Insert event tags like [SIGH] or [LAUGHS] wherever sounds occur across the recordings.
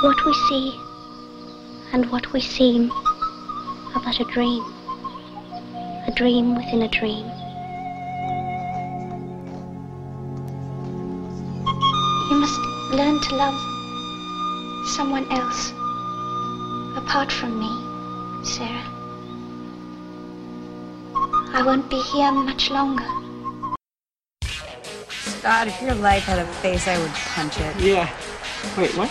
What we see and what we seem are but a dream. A dream within a dream. You must learn to love someone else apart from me, Sarah. I won't be here much longer. Scott, if your life had a face, I would punch it. Yeah. Wait, what?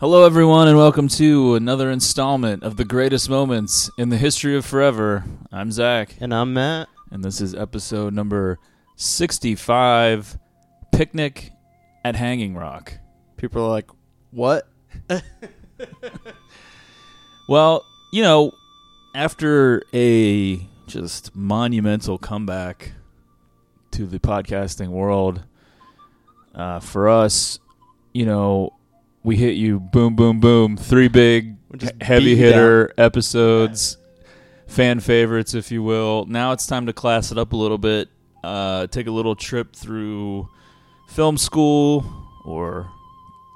Hello, everyone, and welcome to another installment of the greatest moments in the history of forever. I'm Zach, And I'm Matt. and this is episode number 65 Picnic at Hanging Rock. People are like, what? [LAUGHS] Well, you know, after a just monumental comeback to the podcasting world, uh, for us, you know, we hit you boom, boom, boom, three big We just he- heavy hitter episodes, fan favorites, if you will. Now it's time to class it up a little bit, uh, take a little trip through film school or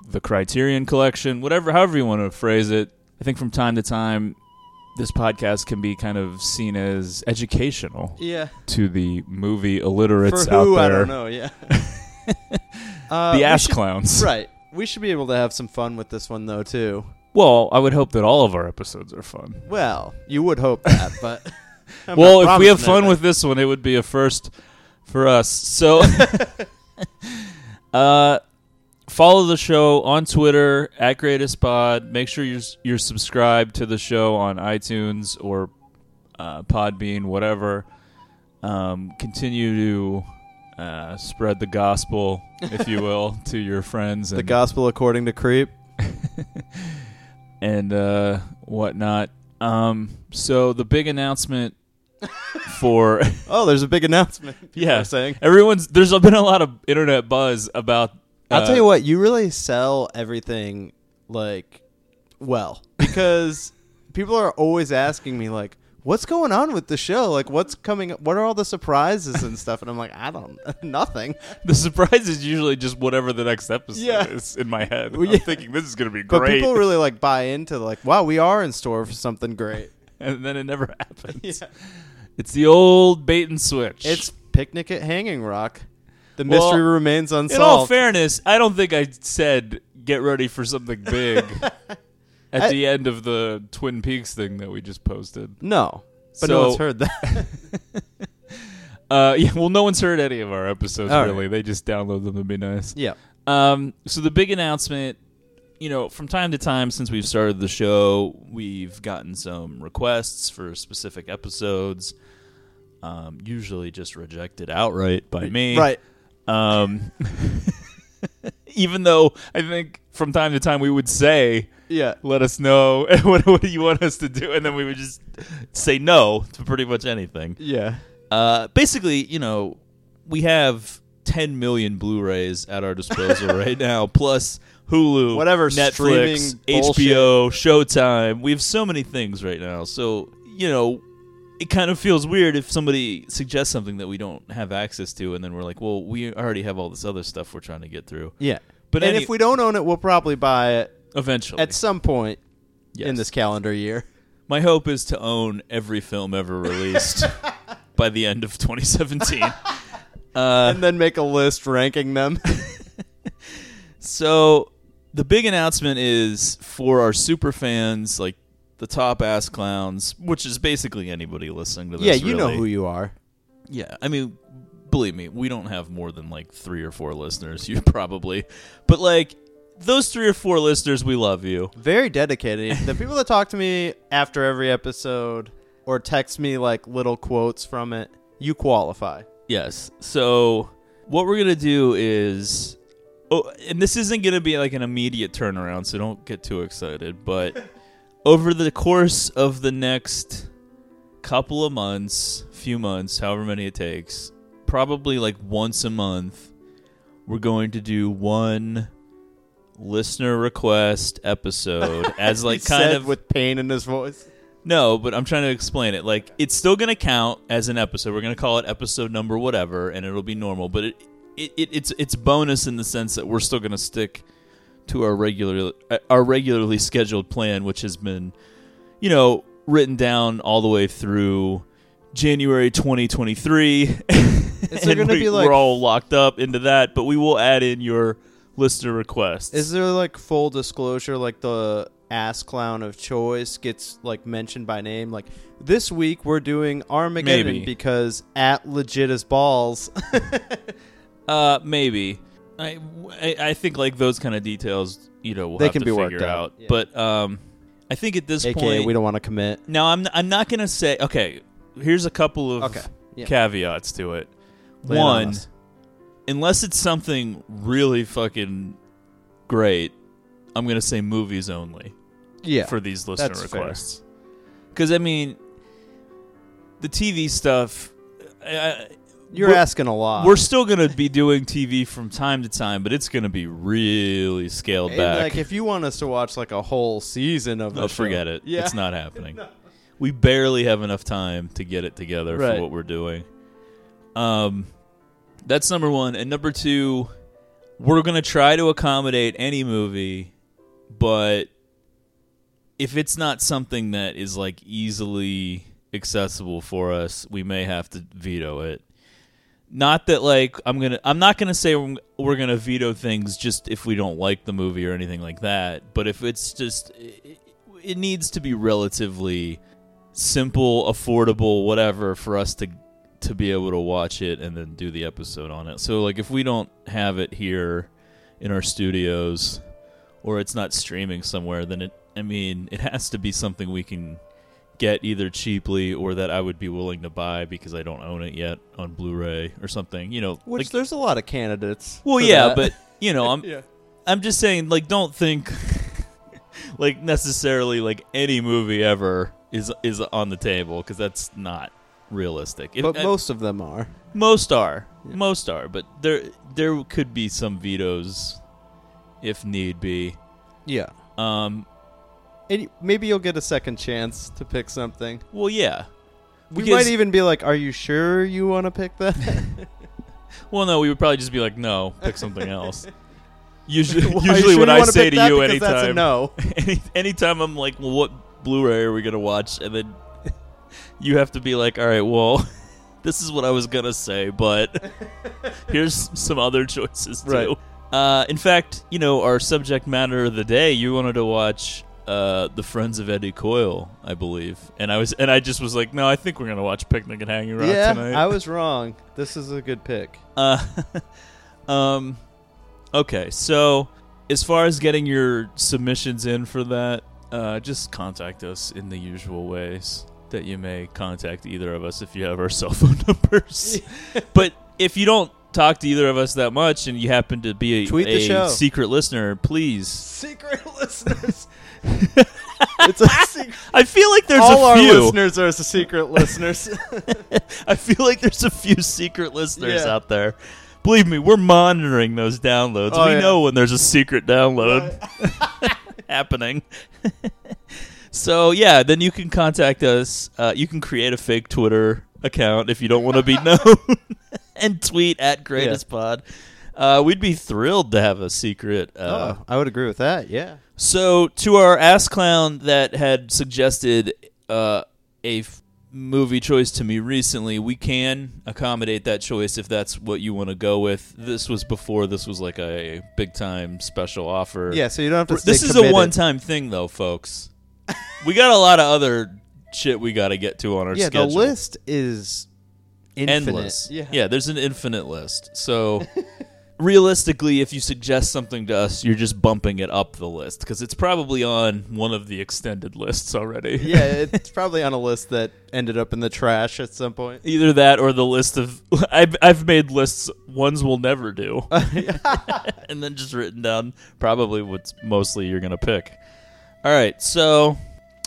the Criterion Collection, whatever, however you want to phrase it. I think from time to time, this podcast can be kind of seen as educational Yeah. to the movie illiterates For who? out I there, don't know. Yeah. [LAUGHS] uh, the ass should- clowns. Right. We should be able to have some fun with this one, though, too. Well, I would hope that all of our episodes are fun. Well, you would hope that, [LAUGHS] but. [LAUGHS] Well, if we have fun anything. with this one, it would be a first for us. So, [LAUGHS] uh, follow the show on Twitter at Greatest Pod. Make sure you're you're subscribed to the show on iTunes or uh, Podbean, whatever. Um, continue to uh, spread the gospel, if you will, [LAUGHS] to your friends The gospel according to Creep. [LAUGHS] and uh, whatnot. Um, so the big announcement [LAUGHS] for Oh, there's a big announcement. Yeah. saying. everyone's there's been a lot of internet buzz about. I'll uh, tell you what, you really sell everything, like, well. Because people are always asking me, like, what's going on with the show? Like, what's coming up? What are all the surprises and stuff? And I'm like, I don't [LAUGHS] nothing. The surprise is usually just whatever the next episode Yeah. is in my head. Well, [LAUGHS] I'm thinking this is going to be great. But people really like buy into like, wow, we are in store for something great. [LAUGHS] and then it never happens. Yeah. It's the old bait and switch. It's picnic at Hanging Rock. The Well, mystery remains unsolved. in all fairness, I don't think I said get ready for something big at I- the end of the Twin Peaks thing that we just posted. no, but So- no one's heard that. [LAUGHS] Uh, yeah, well, no one's heard any of our episodes All really. They just download them to be nice. yeah, Um, so the big announcement, you know, from time to time since we've started the show, we've gotten some requests for specific episodes. Um, usually just rejected outright by me. right. Um, [LAUGHS] even though I think from time to time we would say, Yeah, "Let us know [LAUGHS] what, what do you want us to do," and then we would just say no to pretty much anything. yeah. Uh, basically, you know, we have 10 million Blu-rays at our disposal [LAUGHS] right now, plus Hulu, Whatever Netflix, HBO, Showtime. We have so many things right now. So, you know, it kind of feels weird if somebody suggests something that we don't have access to, and then we're like, well, we already have all this other stuff we're trying to get through. Yeah. But and any- if we don't own it, we'll probably buy it Eventually. at some point Yes. in this calendar year. My hope is to own every film ever released [LAUGHS] by the end of 2017. Uh, [LAUGHS] and then make a list ranking them. [LAUGHS] So the big announcement is for our super fans, like the top ass clowns, which is basically anybody listening to this. yeah, you know who you are. Yeah, I mean, believe me, we don't have more than like three or four listeners. You probably, but like those three or four listeners, we love you. Very dedicated. the people that talk to me after every episode or text me like little quotes from it. You qualify. Yes. So what we're gonna do is, oh, and this isn't gonna be like an immediate turnaround, so don't get too excited. But [LAUGHS] over the course of the next couple of months, few months, however many it takes, probably like once a month, we're going to do one listener request episode [LAUGHS] as like kind of with pain in his voice. no, but I'm trying to explain it. Like it's still going to count as an episode. We're going to call it episode number whatever, and it'll be normal. But it, it, it it's it's bonus in the sense that we're still going to stick to our regular uh, our regularly scheduled plan, which has been, you know, written down all the way through January 2023. Is there gonna [LAUGHS] we- be, like- we're all locked up into that? But we will add in your listener requests. Is there like full disclosure, like the ass clown of choice gets like mentioned by name? Like this week we're doing Armageddon Maybe. because at legit as balls. [LAUGHS] Uh, maybe. I, I, I think like those kind of details, you know, we'll They have can to be figure worked out, out. yeah. But um, I think at this AKA, point, we don't want to commit. now I'm I'm not gonna say. Okay, here's a couple of Okay, yeah. caveats to it. Lay One, us. Unless it's something really fucking great, I'm gonna say movies only Yeah, for these listener requests. Because I mean, the TV stuff. I, you're asking a lot. We're still gonna be doing TV from time to time, but it's gonna be really scaled And, back. Like if you want us to watch like a whole season of, the oh, show- forget it. Yeah, It's not happening. [LAUGHS] We barely have enough time to get it together Right. for what we're doing. Um, that's number one, and number two, we're gonna try to accommodate any movie, but if it's not something that is like easily accessible for us, we may have to veto it. Not that like I'm gonna I'm not gonna say we're, gonna veto things just if we don't like the movie or anything like that. But if it's just it, it needs to be relatively simple, affordable, whatever for us to to be able to watch it and then do the episode on it. So like if we don't have it here in our studios or it's not streaming somewhere, then it I mean it has to be something we can get either cheaply or that I would be willing to buy because I don't own it yet on Blu-ray or something. You know, Which like, there's a lot of candidates. well, yeah, that. but you know, I'm [LAUGHS] yeah, I'm just saying, like, don't think [LAUGHS] like necessarily like any movie ever is is on the table because that's not realistic. If- but uh, most of them are. most are, Yeah. most are, but there there could be some vetoes if need be. Yeah, Um, and maybe you'll get a second chance to pick something. well, yeah. We Because- might even be like, "Are you sure you want to pick that?" [LAUGHS] Well, no, we would probably just be like, no, pick something else. [LAUGHS] Usually, Well, usually sure when I say to you Because that's a anytime, no. [LAUGHS] any anytime I'm like, well, what Blu-ray are we gonna watch? And then you have to be like, all right, well, [LAUGHS] this is what I was gonna say, but [LAUGHS] here's some other choices too. Right. Uh, in fact, you know, our subject matter of the day, you wanted to watch uh, the Friends of Eddie Coyle, I believe, and I was, and I just was like, no, I think we're gonna watch Picnic at Hanging Rock yeah, tonight. I was wrong. This is a good pick. Uh, [LAUGHS] um, okay, so as far as getting your submissions in for that, uh, just contact us in the usual ways that you may contact either of us if you have our [LAUGHS] cell phone numbers. [LAUGHS] but if you don't talk to either of us that much and you happen to be a, Tweet the a show. secret listener, please. Secret [LAUGHS] listeners. it's a secret. I feel like there's All a our few. listeners are a secret listeners. I feel like there's a few secret listeners Yeah. out there. Believe me, we're monitoring those downloads. Oh, we yeah. know when there's a secret download happening. So yeah, then you can contact us. Uh, you can create a fake Twitter account if you don't want to be [LAUGHS] known, [LAUGHS] and tweet at Greatest Pod. Uh, we'd be thrilled to have a secret. Uh, oh, I would agree with that. Yeah. so, to our ass clown that had suggested uh, a f- movie choice to me recently, we can accommodate that choice if that's what you want to go with. This was before this was like a big time special offer. Yeah. So you don't have to. this is committed. a one time thing, though, folks. [LAUGHS] we got a lot of other shit we got to get to on our Yeah, schedule. the list is infinite. endless. Yeah. yeah, there's an infinite list. So [LAUGHS] realistically, if you suggest something to us, you're just bumping it up the list because it's probably on one of the extended lists already. [LAUGHS] yeah, it's probably on a list that ended up in the trash at some point. Either that or the list of I've I've made lists ones we'll never do, and then just written down probably what's mostly you're gonna pick. All right, so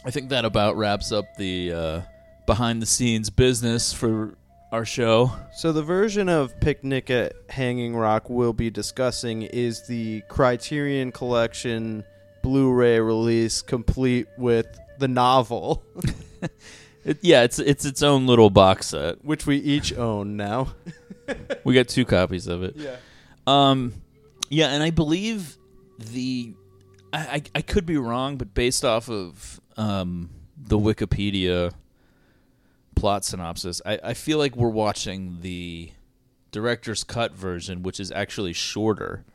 I think that about wraps up the uh, behind the scenes business for our show. So the version of Picnic at Hanging Rock we'll be discussing is the Criterion Collection Blu-ray release, complete with the novel, [LAUGHS] It, yeah, it's it's its own little box set. which we each own now. We got two copies of it. [LAUGHS] Yeah. Um, yeah, and I believe the I, I could be wrong, but based off of um the Wikipedia plot synopsis, I, I feel like we're watching the director's cut version, which is actually shorter.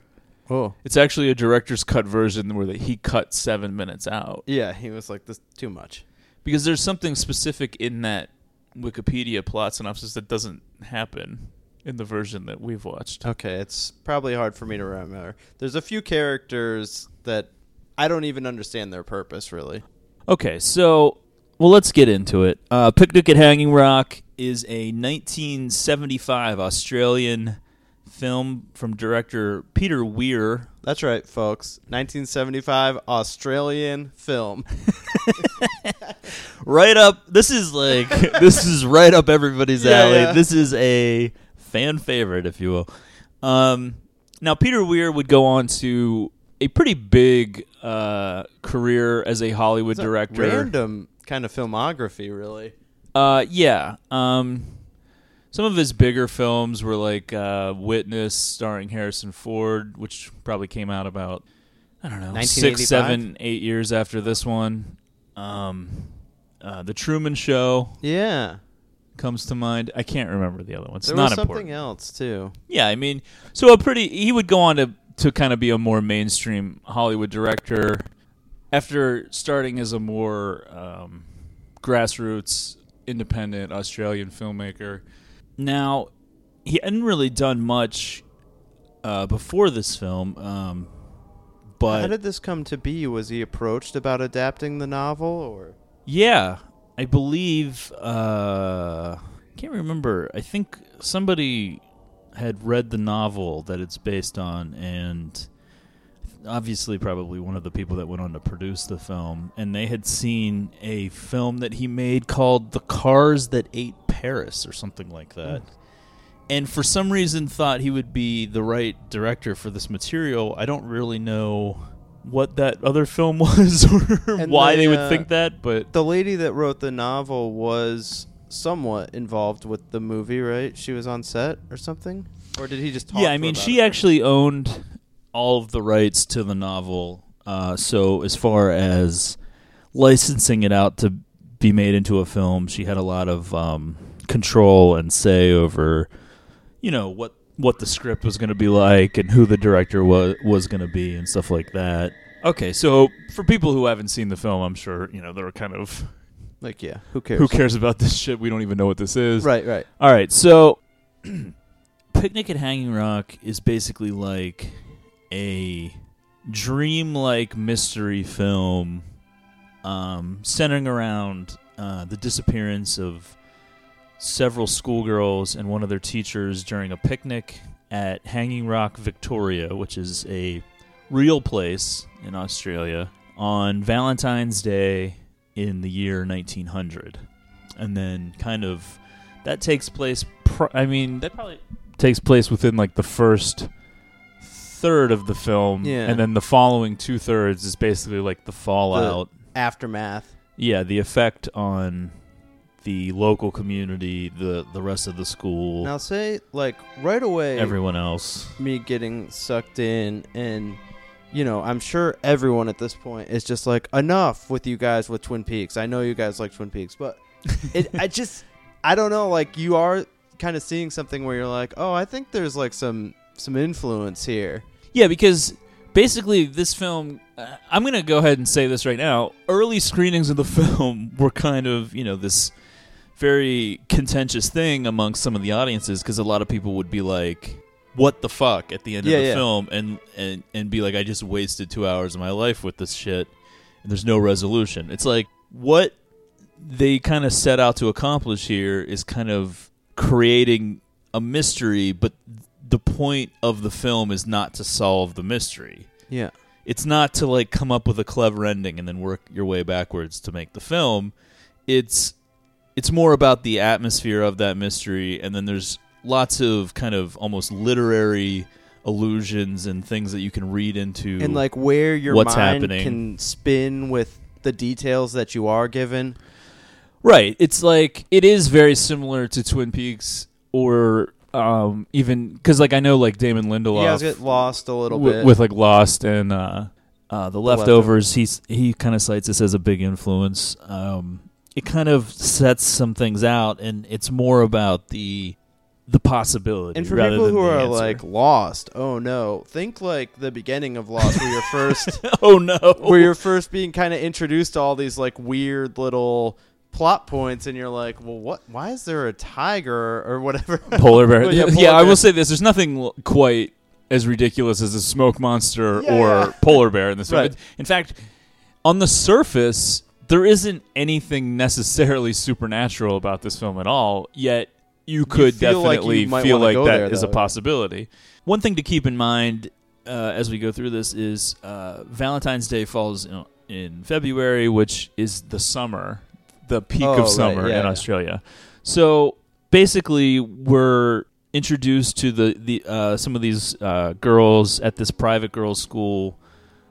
Oh. It's actually a director's cut version where he cut seven minutes out Yeah, he was like, "This too much." because there's something specific in that Wikipedia plot synopsis that doesn't happen in the version that we've watched. Okay, it's probably hard for me to remember. There's a few characters that I don't even understand their purpose, really. Okay, so well, let's get into it. Uh, Picnic at Hanging Rock is a 1975 Australian film from director Peter Weir. That's right, folks. 1975 Australian film. [LAUGHS] Right up. This is like [LAUGHS] this is right up everybody's Yeah, alley. yeah. This is a fan favorite, if you will. Um, now, Peter Weir would go on to a pretty big uh, career as a Hollywood It's a director. Random kind of filmography, really. Uh, yeah. Um, some of his bigger films were like uh, Witness, starring Harrison Ford, which probably came out about I don't know six, 1985? seven, eight years after this one. Um, uh, the Truman Show Yeah. comes to mind. I can't remember the other one. It's There not was something important. else, too. Yeah, I mean, so a pretty. He would go on to to kind of be a more mainstream Hollywood director after starting as a more um, grassroots, independent Australian filmmaker. Now, he hadn't really done much uh, before this film, um, but How did this come to be? Was he approached about adapting the novel, or Yeah, I believe. Uh, can't remember. I think somebody had read the novel that it's based on, and obviously, probably one of the people that went on to produce the film, and they had seen a film that he made called "The Cars That Ate Paris" or something like that. And for some reason, thought he would be the right director for this material. I don't really know what that other film [LAUGHS] was or And why the, they would uh, think that, but the lady that wrote the novel was somewhat involved with the movie, right? She was on set or something, or did he just talk? yeah, to I mean, about she it? actually owned all of the rights to the novel. Uh, so as far as licensing it out to be made into a film, she had a lot of um, control and say over, you know, what what the script was going to be like and who the director was was going to be and stuff like that. Okay, so for people who haven't seen the film, I'm sure you know they're kind of like, yeah, who cares? who cares about this shit? We don't even know what this is. Right, right. All right, so [CLEARS THROAT] Picnic at Hanging Rock is basically like a dream-like mystery film um, centering around uh, the disappearance of several schoolgirls and one of their teachers during a picnic at Hanging Rock, Victoria, which is a real place in Australia, on Valentine's Day in the year 1900. And then kind of that takes place pr- I mean, that probably takes place within like the first third of the film Yeah. and then the following two thirds is basically like the fallout Aftermath. yeah, the effect on the local community, the the rest of the school, Now, say like right away, everyone else. me getting sucked in and you know i'm sure everyone at this point is just like enough with you guys with twin peaks i know you guys like twin peaks but [LAUGHS] it i just i don't know like you are kind of seeing something where you're like oh i think there's like some some influence here Yeah, because basically this film uh, I'm going to go ahead and say this right now. Early screenings of the [LAUGHS] film were kind of, you know, this very contentious thing amongst some of the audiences because a lot of people would be like what the fuck at the end Yeah, of the yeah. film and, and and be like I just wasted 2 hours of my life with this shit and there's no resolution. It's like what they kind of set out to accomplish here is kind of creating a mystery, but the point of the film is not to solve the mystery. Yeah. It's not to like come up with a clever ending and then work your way backwards to make the film. It's it's more about the atmosphere of that mystery and then there's lots of kind of almost literary allusions and things that you can read into And like where your What's mind happening. can spin with the details that you are given. Right. It's like it is very similar to Twin Peaks or um, even because like I know like Damon Lindelof You guys get lost a little wi- bit. with like Lost and uh, uh, the Leftovers. leftovers. He's he kind of cites this as a big influence. Um, it kind of sets some things out, and it's more about the the possibility. and for people who are answer. like lost, oh no, think like the beginning of Lost, where you're first, [LAUGHS] oh no, where you're first being kind of introduced to all these like weird little plot points, and you're like, well, what? Why is there a tiger or whatever? [LAUGHS] polar bear. [LAUGHS] Well, yeah, yeah, polar I will say this: there's nothing l- quite as ridiculous as a smoke monster Yeah, or yeah. polar bear in this film. Right. In fact, on the surface, there isn't anything necessarily supernatural about this film at all. Yet you could feel like definitely you might feel wanna like go that there, a though. possibility. One thing to keep in mind uh, as we go through this is uh, Valentine's Day falls in, in February, which is the summer, the peak Oh, of right, summer yeah, in yeah. Australia. So basically, we're introduced to the the uh, some of these uh, girls at this private girls' school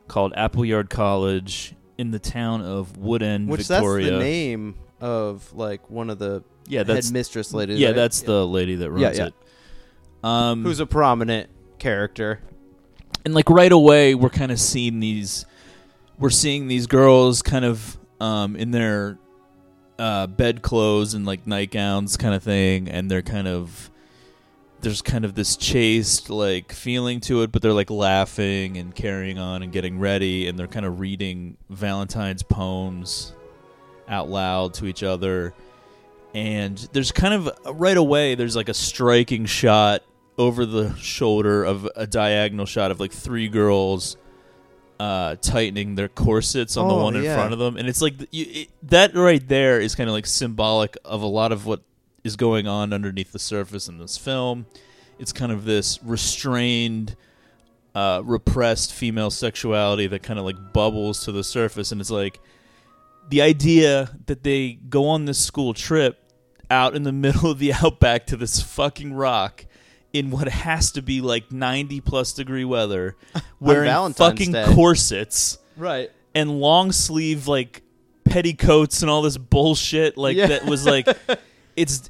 called Appleyard College in the town of Woodend, Which Victoria. that's the name of like one of the Yeah, that's headmistress lady. yeah, right? that's the lady that runs Yeah, yeah. it. Um, who's a prominent character. and like right away we're kind of seeing these we're seeing these girls kind of um in their uh bed clothes and like nightgowns kind of thing and they're kind of there's kind of this chaste like feeling to it but they're like laughing and carrying on and getting ready and they're kind of reading valentine's poems out loud to each other and there's kind of right away there's like a striking shot over the shoulder of a diagonal shot of like three girls uh, tightening their corsets on the Oh, one in yeah. front of them, and it's like you, it, that right there is kind of like symbolic of a lot of what is going on underneath the surface in this film. It's kind of this restrained, uh, repressed female sexuality that kind of like bubbles to the surface, and it's like the idea that they go on this school trip out in the [LAUGHS] middle of the outback to this fucking rock in what has to be like 90 plus degree weather [LAUGHS] wearing fucking Day. corsets Right. and long sleeve like petticoats and all this bullshit like Yeah. that was like [LAUGHS] it's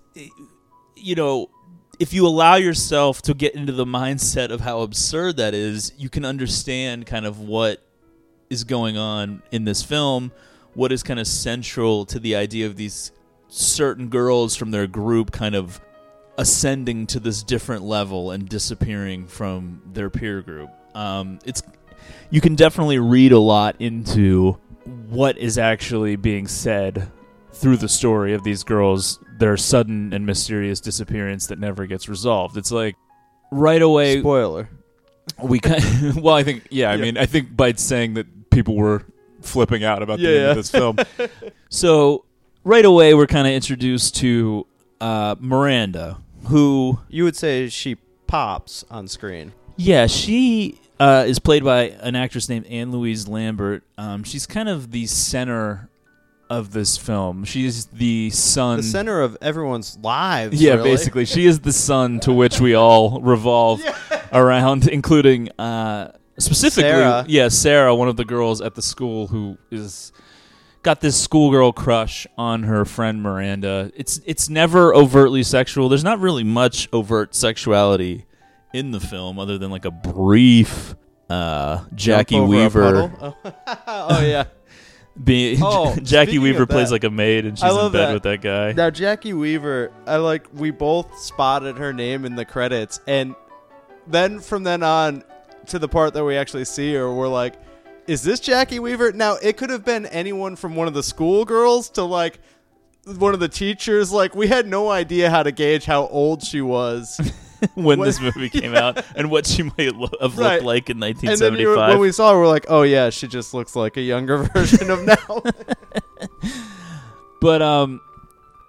you know if you allow yourself to get into the mindset of how absurd that is you can understand kind of what is going on in this film what is kind of central to the idea of these certain girls from their group kind of ascending to this different level and disappearing from their peer group um, it's you can definitely read a lot into what is actually being said through the story of these girls their sudden and mysterious disappearance that never gets resolved it's like right away Spoiler. we kind [LAUGHS] well i think yeah i Yeah. mean i think by saying that people were flipping out about the Yeah, end yeah. of this film [LAUGHS] so right away we're kind of introduced to uh, miranda who You would say she pops on screen. yeah, she uh, is played by an actress named Anne Louise Lambert. Um, she's kind of the center of this film. She's the sun. The center of everyone's lives. yeah, really. basically, she is the sun to which we all revolve [LAUGHS] around, including uh, specifically, Sarah. yeah, Sarah, one of the girls at the school who is got this schoolgirl crush on her friend Miranda. It's it's never overtly sexual. There's not really much overt sexuality in the film other than like a brief uh, Jackie Jump over a Weaver? Oh, [LAUGHS] oh, yeah. [LAUGHS] being Oh, [LAUGHS] Jacki Weaver of plays that, like a maid and she's in bed that. with that guy. Now Jacki Weaver, I like we both spotted her name in the credits and then from then on to the part that we actually see her, we're like, is this Jacki Weaver? Now it could have been anyone from one of the schoolgirls to like one of the teachers. Like we had no idea how to gauge how old she was. [LAUGHS] when What- this movie [LAUGHS] came out and what she might lo- have Right. looked like in And then 1975. were, when we saw her, we're like, oh yeah, she just looks like a younger [LAUGHS] version of now. But um,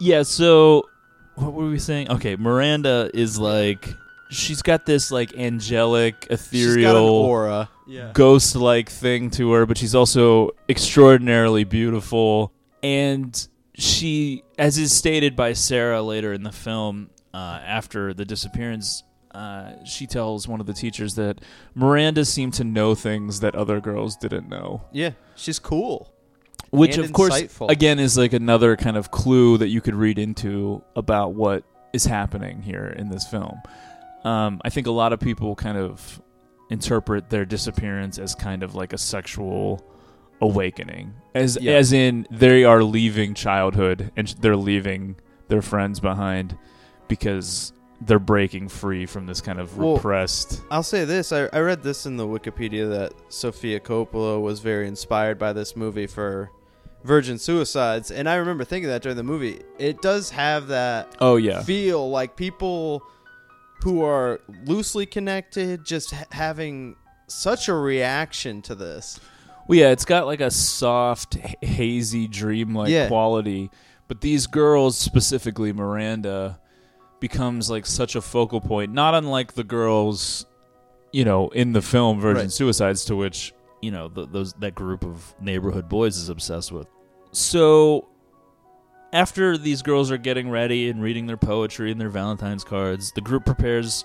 yeah. So what were we saying? Okay, Miranda is like she's got this like angelic, She's got an ethereal, aura. Yeah. ghost-like thing to her, but she's also extraordinarily beautiful. And she, as is stated by Sarah later in the film, uh, after the disappearance. Uh, she tells one of the teachers that Miranda seemed to know things that other girls didn't know Yeah, she's cool. which and of course insightful. again is like another kind of clue that you could read into about what is happening here in this film um, i think a lot of people kind of interpret their disappearance as kind of like a sexual awakening as Yeah. as in they are leaving childhood and they're leaving their friends behind because they're breaking free from this kind of Well, repressed I'll say this: I, I read this in the Wikipedia that Sofia Coppola was very inspired by this movie for Virgin Suicides, and I remember thinking that during the movie. It does have that oh yeah feel like people who are loosely connected just ha- having such a reaction to this. Well, yeah, it's got like a soft, hazy, dreamlike Yeah. quality. But these girls, specifically Miranda, becomes like such a focal point. Not unlike the girls, you know, in the film Virgin Right. Suicides, to which you know th those that group of neighborhood boys is obsessed with. So, after these girls are getting ready and reading their poetry and their Valentine's cards, the group prepares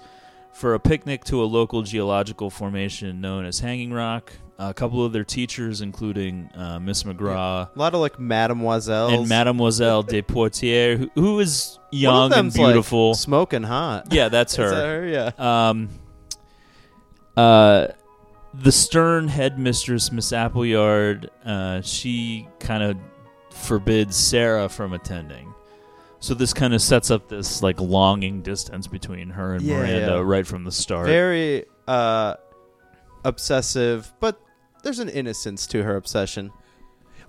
for a picnic to a local geological formation known as Hanging Rock. A couple of their teachers, including uh, Miss McCraw A lot of like Mademoiselle and Mademoiselle [LAUGHS] de Poitiers, who, who is young and them's, like, beautiful. smoking hot. yeah, that's [LAUGHS] Is that her. her? Yeah. Um, uh, the stern headmistress, Miss Appleyard, uh, she kind of forbids Sarah from attending. So this kind of sets up this like longing distance between her and Yeah, Miranda yeah. right from the start. Very uh, obsessive, but there's an innocence to her obsession.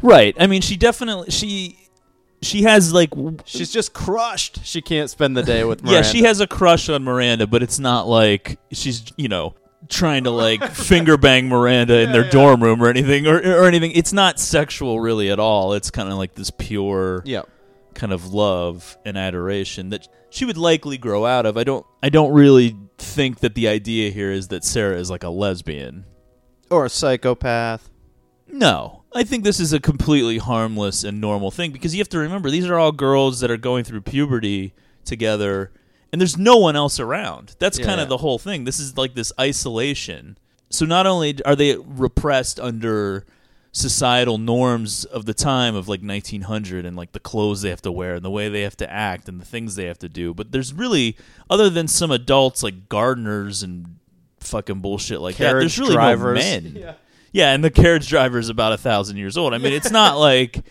right. I mean, she definitely she she has like w- She's just crushed. She can't spend the day with Miranda. [LAUGHS] yeah, she has a crush on Miranda, but it's not like she's you know trying to like [LAUGHS] finger bang Miranda in their yeah. dorm room or anything or or anything. It's not sexual really at all. It's kind of like this pure Yeah. kind of love and adoration that she would likely grow out of. I don't I don't really think that the idea here is that Sarah is like a lesbian. Or a psychopath. No. I think this is a completely harmless and normal thing because you have to remember these are all girls that are going through puberty together and there's no one else around. That's Yeah, kind yeah. of the whole thing. This is like this isolation. So not only are they repressed under societal norms of the time of like 1900 and like the clothes they have to wear and the way they have to act and the things they have to do, but there's really other than some adults like gardeners and fucking bullshit like that. There's really drivers. no men. Yeah, and the carriage driver is about a thousand years old. I mean, it's not [LAUGHS] like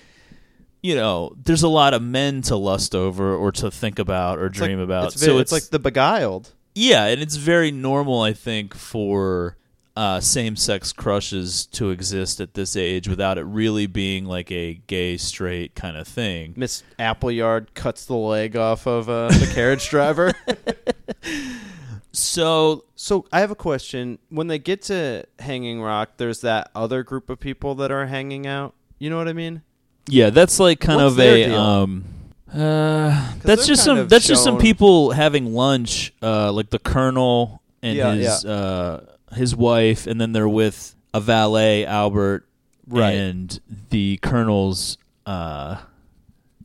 you know, there's a lot of men to lust over or to think about or It's like- dream about. It's, so it's like the beguiled. yeah, and it's very normal, I think, for uh, same-sex crushes to exist at this age without it really being like a gay straight kind of thing. Miss Appleyard cuts the leg off of uh, the carriage driver. [LAUGHS] So So I have a question. When they get to Hanging Rock, there's that other group of people that are hanging out. You know what I mean? Yeah, that's like kind What's of their a deal? um. Uh, that's they're just kind some. of That's just some shown- people having lunch, uh, like the colonel and Yeah, his uh, his wife, and then they're with a valet, Albert, Right. and the colonel's uh,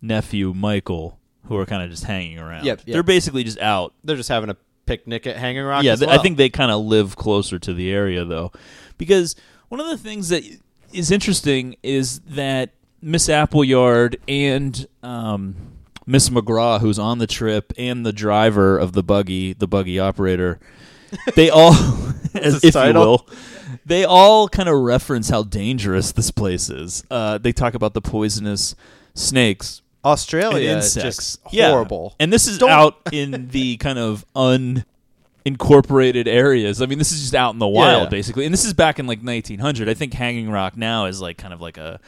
nephew, Michael, who are kind of just hanging around. Yep, yep. They're basically just out. They're just having a picnic at Hanging Rock. yeah, as th- well. I think they kind of live closer to the area though, because one of the things that is interesting is that Miss Appleyard and um, Miss McCraw, who's on the trip, and the driver of the buggy, the buggy operator, [LAUGHS] they all, as, if title. you will, they all kind of reference how dangerous this place is. Uh, they talk about the poisonous snakes Australia is insects. just Yeah. horrible. And this is Don't- out [LAUGHS] in the kind of unincorporated areas. I mean, this is just out in the wild, yeah. basically. And this is back in like 1900. I think Hanging Rock now is like kind of like a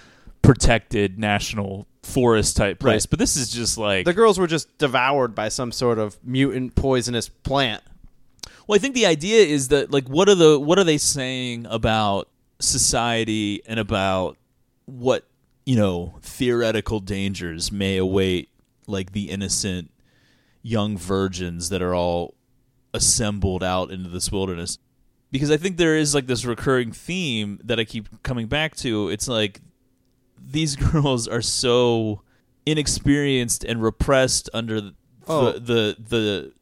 protected national forest type place. Right. But this is just like The girls were just devoured by some sort of mutant poisonous plant. Well, I think the idea is that like what are the what are they saying about society and about what, you know, theoretical dangers may await like the innocent young virgins that are all assembled out into this wilderness. Because I think there is like this recurring theme that I keep coming back to. It's like these [LAUGHS] girls are so inexperienced and repressed under the Oh. the, the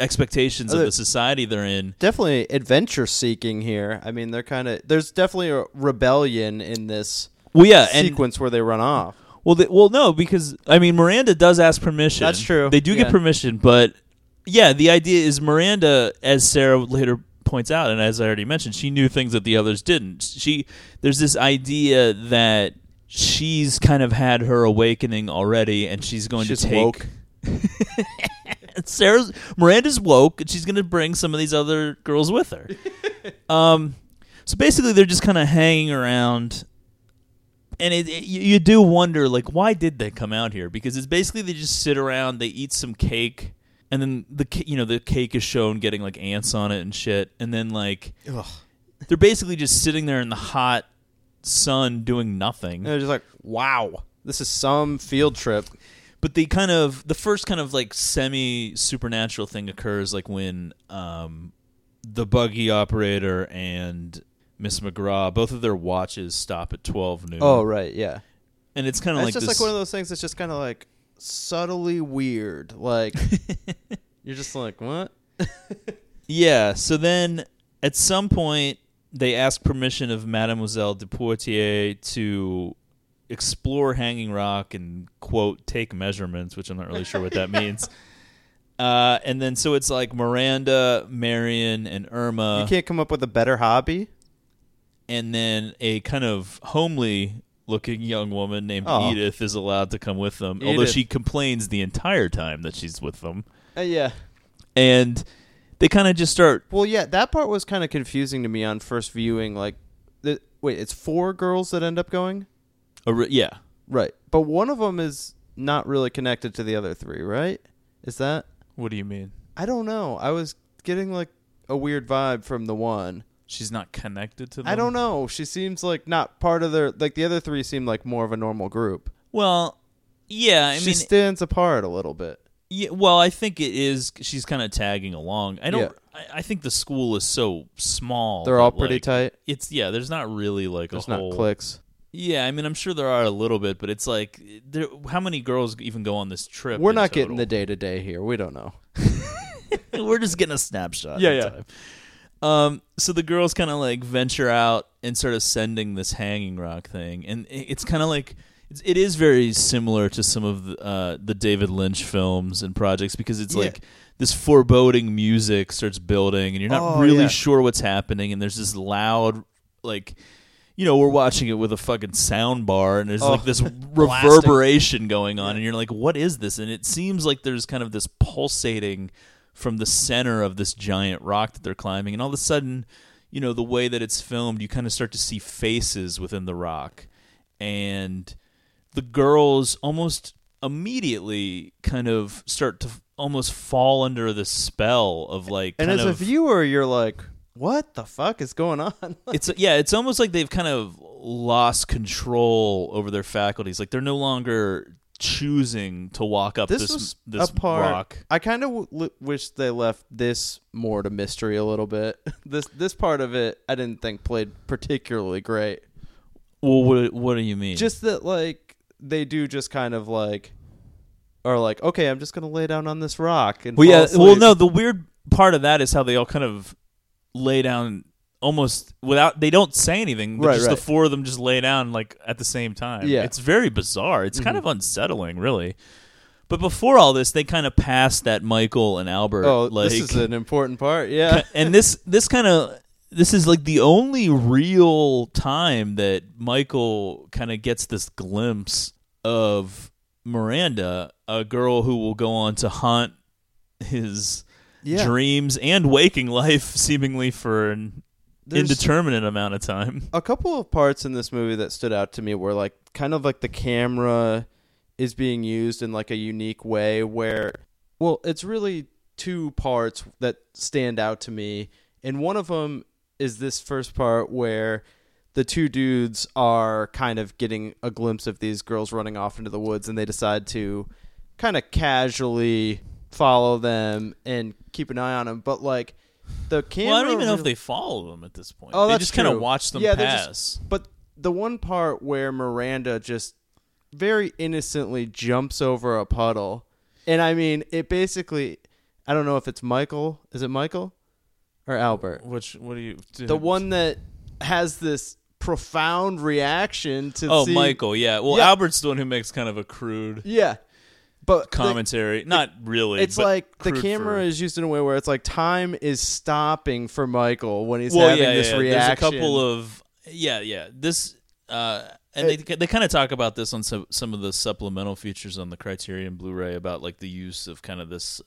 expectations of the society they're in. Definitely adventure seeking here. I mean, they're kind of there's definitely a rebellion in this Well, yeah, and sequence where they run off. well, they, well, no, because I mean, Miranda does ask permission. That's true, They do yeah. get permission, but yeah, the idea is Miranda, as Sarah later points out, and as I already mentioned, she knew things that the others didn't. She there's this idea that she's kind of had her awakening already, and she's going She's to take. woke. [LAUGHS] Sarah's Miranda's woke, and she's going to bring some of these other girls with her. [LAUGHS] um, so basically, they're just kind of hanging around, and it, it- you, you do wonder, like, why did they come out here? Because it's basically they just sit around, they eat some cake, and then the you know the cake is shown getting like ants on it and shit, and then like they're basically just sitting there in the hot sun doing nothing. And they're just like, wow, this is some field trip. but the kind of the first kind of like semi supernatural thing occurs like when um the buggy operator and Miss McCraw both of their watches stop at twelve noon. Oh right, yeah. and it's kind of It's like just this. like one of those things that's just kind of like subtly weird. Like [LAUGHS] you're just like, what? [LAUGHS] yeah. So then at some point they ask permission of Mademoiselle de Poitiers to explore Hanging Rock and quote take measurements, which I'm not really sure what that [LAUGHS] means. Uh, and then so it's like Miranda, Marion, and Irma. you can't come up with a better hobby. and then a kind of homely looking young woman named Oh. Edith is allowed to come with them, although she complains the entire time that she's with them. Uh, yeah. And they kind of just start Well, yeah, that part was kind of confusing to me on first viewing. Like, the, wait, it's four girls that end up going, a re- yeah. right? But one of them is not really connected to the other three, right? Is that? What do you mean? I don't know. I was getting like a weird vibe from the one. She's not connected to them. I don't know. She seems like not part of their like the other three seem like more of a normal group. Well, yeah, I she mean stands apart a little bit. Yeah, well, I think it is she's kind of tagging along. I don't Yeah. I, I think the school is so small. They're all pretty like, tight. It's yeah, there's not really like There's a not whole clicks. Yeah, I mean, I'm sure there are a little bit, but it's like, there, how many girls even go on this trip? We're not getting the day to day here. We don't know. [LAUGHS] We're just getting a snapshot. Yeah, yeah. time. Um, so the girls kind of like venture out and start ascending this hanging rock thing, and it's kind of like it's, it is very similar to some of the, uh, the David Lynch films and projects because it's Yeah. like this foreboding music starts building, and you're not Oh, really yeah. sure what's happening, and there's this loud like. You know, we're watching it with a fucking sound bar, and there's Oh, like this [LAUGHS] reverberation going on, and you're like, "What is this?" And it seems like there's kind of this pulsating from the center of this giant rock that they're climbing, and all of a sudden, you know, the way that it's filmed, you kind of start to see faces within the rock, and the girls almost immediately kind of start to almost fall under the spell of like And as a viewer, you're like, what the fuck is going on? [LAUGHS] it's yeah, it's almost like they've kind of lost control over their faculties. Like they're no longer choosing to walk up this, this this part. rock. I kind of w- wish they left this more to mystery a little bit. [LAUGHS] this this part of it, I didn't think played particularly great. Well, what what do you mean? Just that, like they do, just kind of like, are like, okay, I'm just gonna lay down on this rock and well, yeah. asleep. Well, no. The weird part of that is how they all kind of lay down almost without. They don't say anything. But Right, just right. the four of them just lay down like at the same time. Yeah. Mm-hmm. it's very bizarre. It's kind of unsettling, really. But before all this, they kind of passed that Michael and Albert. Oh, like, this is an important part. Yeah, and this this kind of this is like the only real time that Michael kind of gets this glimpse of Miranda, a girl who will go on to haunt his Yeah. dreams and waking life seemingly for an There's- indeterminate amount of time. a couple of parts in this movie that stood out to me were like kind of like the camera is being used in like a unique way where well it's really two parts that stand out to me, and one of them is this first part where the two dudes are kind of getting a glimpse of these girls running off into the woods, and they decide to kind of casually follow them and keep an eye on them. But like the camera, Well, I don't even know if they follow them at this point. Oh, they that's just kind of watch them yeah, pass. Just, but the one part where Miranda just very innocently jumps over a puddle, and I mean, it basically, I don't know if it's Michael. Is it Michael or Albert? Which what do you? The one that has this profound reaction to. Oh, see- Michael. Yeah. Well, Yeah. Albert's the one who makes kind of a crude Yeah, but the- commentary. Not really. it's but like the crude camera for- is used in a way where it's like time is stopping for Michael when he's well, having yeah, this reaction. There's a couple of yeah, yeah. This uh, and they they kind of talk about this on some some of the supplemental features on the Criterion Blu-ray about like the use of kind of this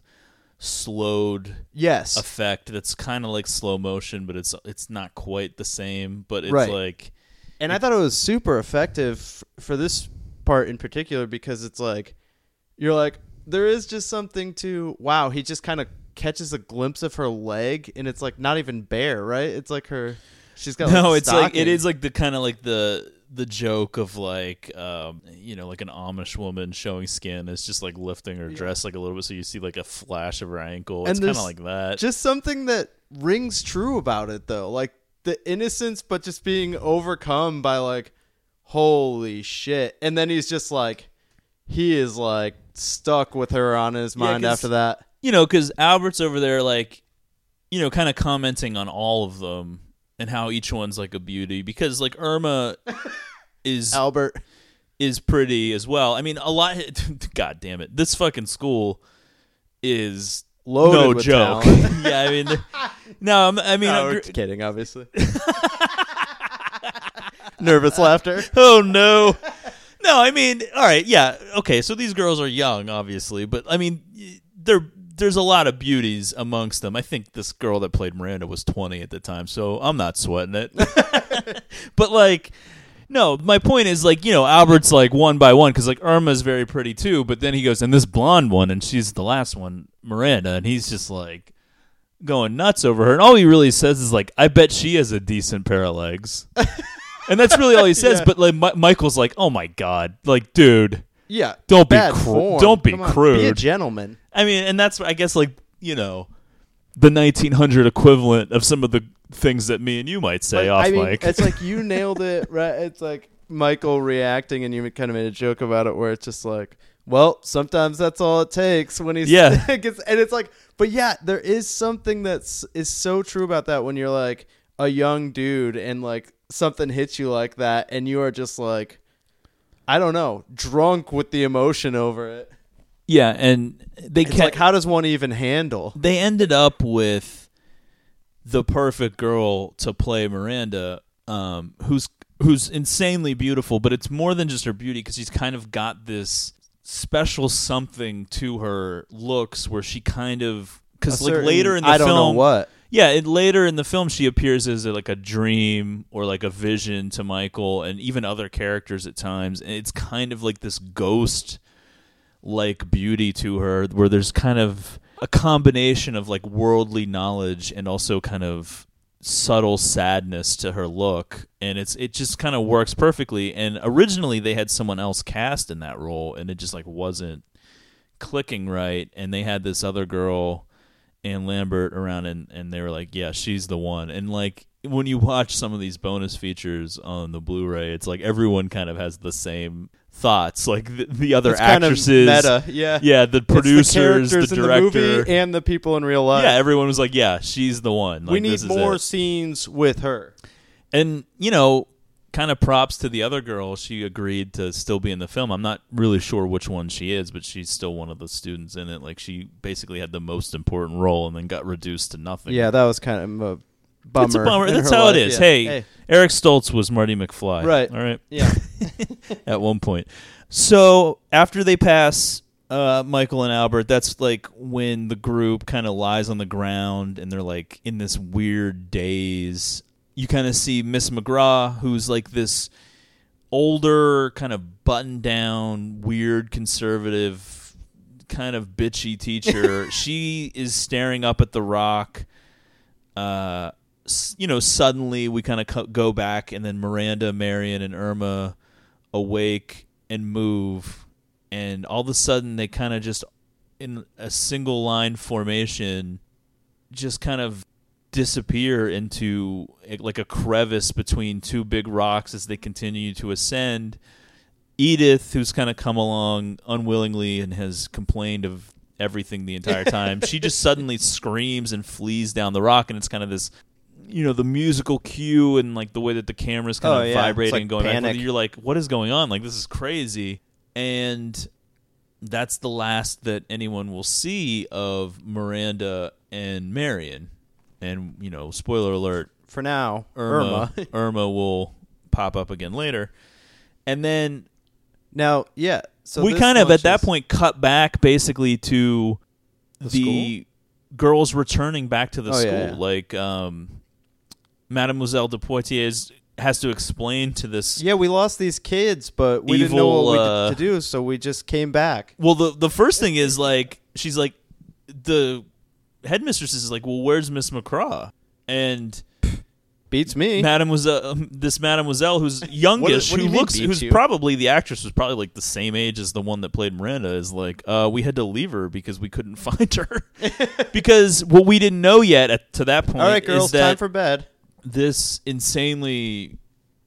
slowed yes, effect that's kind of like slow motion, but it's it's not quite the same. But it's Right. like And I thought it was super effective for this part in particular because it's like you're like there is just something to wow, he just kind of catches a glimpse of her leg and it's like not even bare, right? It's like her she's got no, like, it's like it is like the kind of like the the joke of like um you know like an Amish woman showing skin is just like lifting her dress like a little bit so you see like a flash of her ankle. And It's kind of like that. just something that rings true about it though. Like the innocence but just being overcome by like holy shit. And then he's just like he is like stuck with her on his Yeah, after that. you know, because Albert's over there, like, you know, kind of commenting on all of them and how each one's like a beauty. Because like Irma [LAUGHS] is Albert is pretty as well. I mean, a lot. [LAUGHS] God damn it, this fucking school is Loaded no with joke. [LAUGHS] yeah, I mean, no, I'm- I mean, No, I'm gr- kidding, obviously. Nervous laughter. oh no. No, I mean, all right, yeah, okay. So these girls are young, obviously, but I mean, there there's a lot of beauties amongst them. I think this girl that played Miranda was 20 at the time, so I'm not sweating it. [LAUGHS] but like, no, my point is like, you know, Albert's like one by one because like Irma's very pretty too, but then he goes and this blonde one, and she's the last one, Miranda, and he's just like going nuts over her, and all he really says is like, I bet she has a decent pair of legs. [LAUGHS] And that's really all he says. Yeah. But like Mi- Michael's like, "Oh my god, like, dude, Yeah. Don't be cru- don't be on, Be a gentleman. I mean, and that's I guess like you know, the 1900 equivalent of some of the things that me and you might say Like, off I mean, mic. it's like you [LAUGHS] nailed it, right? It's like Michael reacting, and you kind of made a joke about it, where it's just like, well, sometimes that's all it takes when he's Yeah. [LAUGHS] gets, and it's like, but yeah, there is something that's is so true about that when you're like a young dude and like something hits you like that, and you are just like, I don't know, drunk with the emotion over it. yeah, and they It's kept like, how does one even handle? they ended up with the perfect girl to play Miranda, um, who's who's insanely beautiful, but it's more than just her beauty because she's kind of got this special something to her looks where she kind of because like later in the I don't film, know what. Yeah, and later in the film she appears as a, like a dream or like a vision to Michael and even other characters at times, and it's kind of like this ghost like beauty to her where there's kind of a combination of like worldly knowledge and also kind of subtle sadness to her look. And it's it just kind of works perfectly. And originally they had someone else cast in that role and it just like wasn't clicking right. And they had this other girl Anne Lambert around and and they were like yeah she's the one and like when you watch some of these bonus features on the Blu-ray it's like everyone kind of has the same thoughts like the, the other It's kind of actresses meta, yeah. yeah the It's the producers the director the and the people in real life. yeah everyone was like yeah she's the one we need this is more scenes with her. and you know kind of props to the other girl she agreed to still be in the film i'm not really sure which one she is but she's still one of the students in it like she basically had the most important role and then got reduced to nothing Yeah, that was kind of a bummer. it's a bummer that's how life. it is Yeah. hey, eric stoltz was marty mcfly Right. all right Yeah. [LAUGHS] at one point. So after they pass uh, Michael and Albert, that's like when the group kind of lies on the ground and they're like in this weird daze. You kind of see Miss McCraw, who's like this older, kind of button down, weird conservative kind of bitchy teacher. [LAUGHS] she is staring up at the rock. Uh, you know, suddenly we kind of co- go back, and then Miranda, Marion, and Irma awake and move, and all of a sudden they kind of just in a single line formation, just kind of disappear into like a crevice between two big rocks as they continue to ascend. Edith, who's kind of come along unwillingly and has complained of everything the entire [LAUGHS] time, she just suddenly screams and flees down the rock, and it's kind of this, you know, the musical cue and like the way that the camera's kind Oh, of yeah. Vibrating like and going back. and panic. forth. You're like, what is going on? Like this is crazy, and that's the last that anyone will see of Miranda and Marion. And you know, spoiler alert, For now, Irma Irma. [LAUGHS] Irma will pop up again later. And then now, yeah. So we kind of at that point cut back basically to The the, girls returning back to the Oh, school. yeah, yeah. Like um Mademoiselle de Poitiers has to explain to this Yeah, we lost these kids, but we didn't know Evil, what we uh, did to do, so we just came back. Well, the the first thing is like she's like the headmistress is like, well, where's Miss McCraw? And Beats me. Mademoiselle, um, this Mademoiselle who's youngest, [LAUGHS] what do who looks, who's you? probably the actress was probably like the same age as the one that played Miranda, is like, uh, we had to leave her because we couldn't [LAUGHS] find her. [LAUGHS] because what we didn't know yet at, to that point All right, is girls, time for bed. this insanely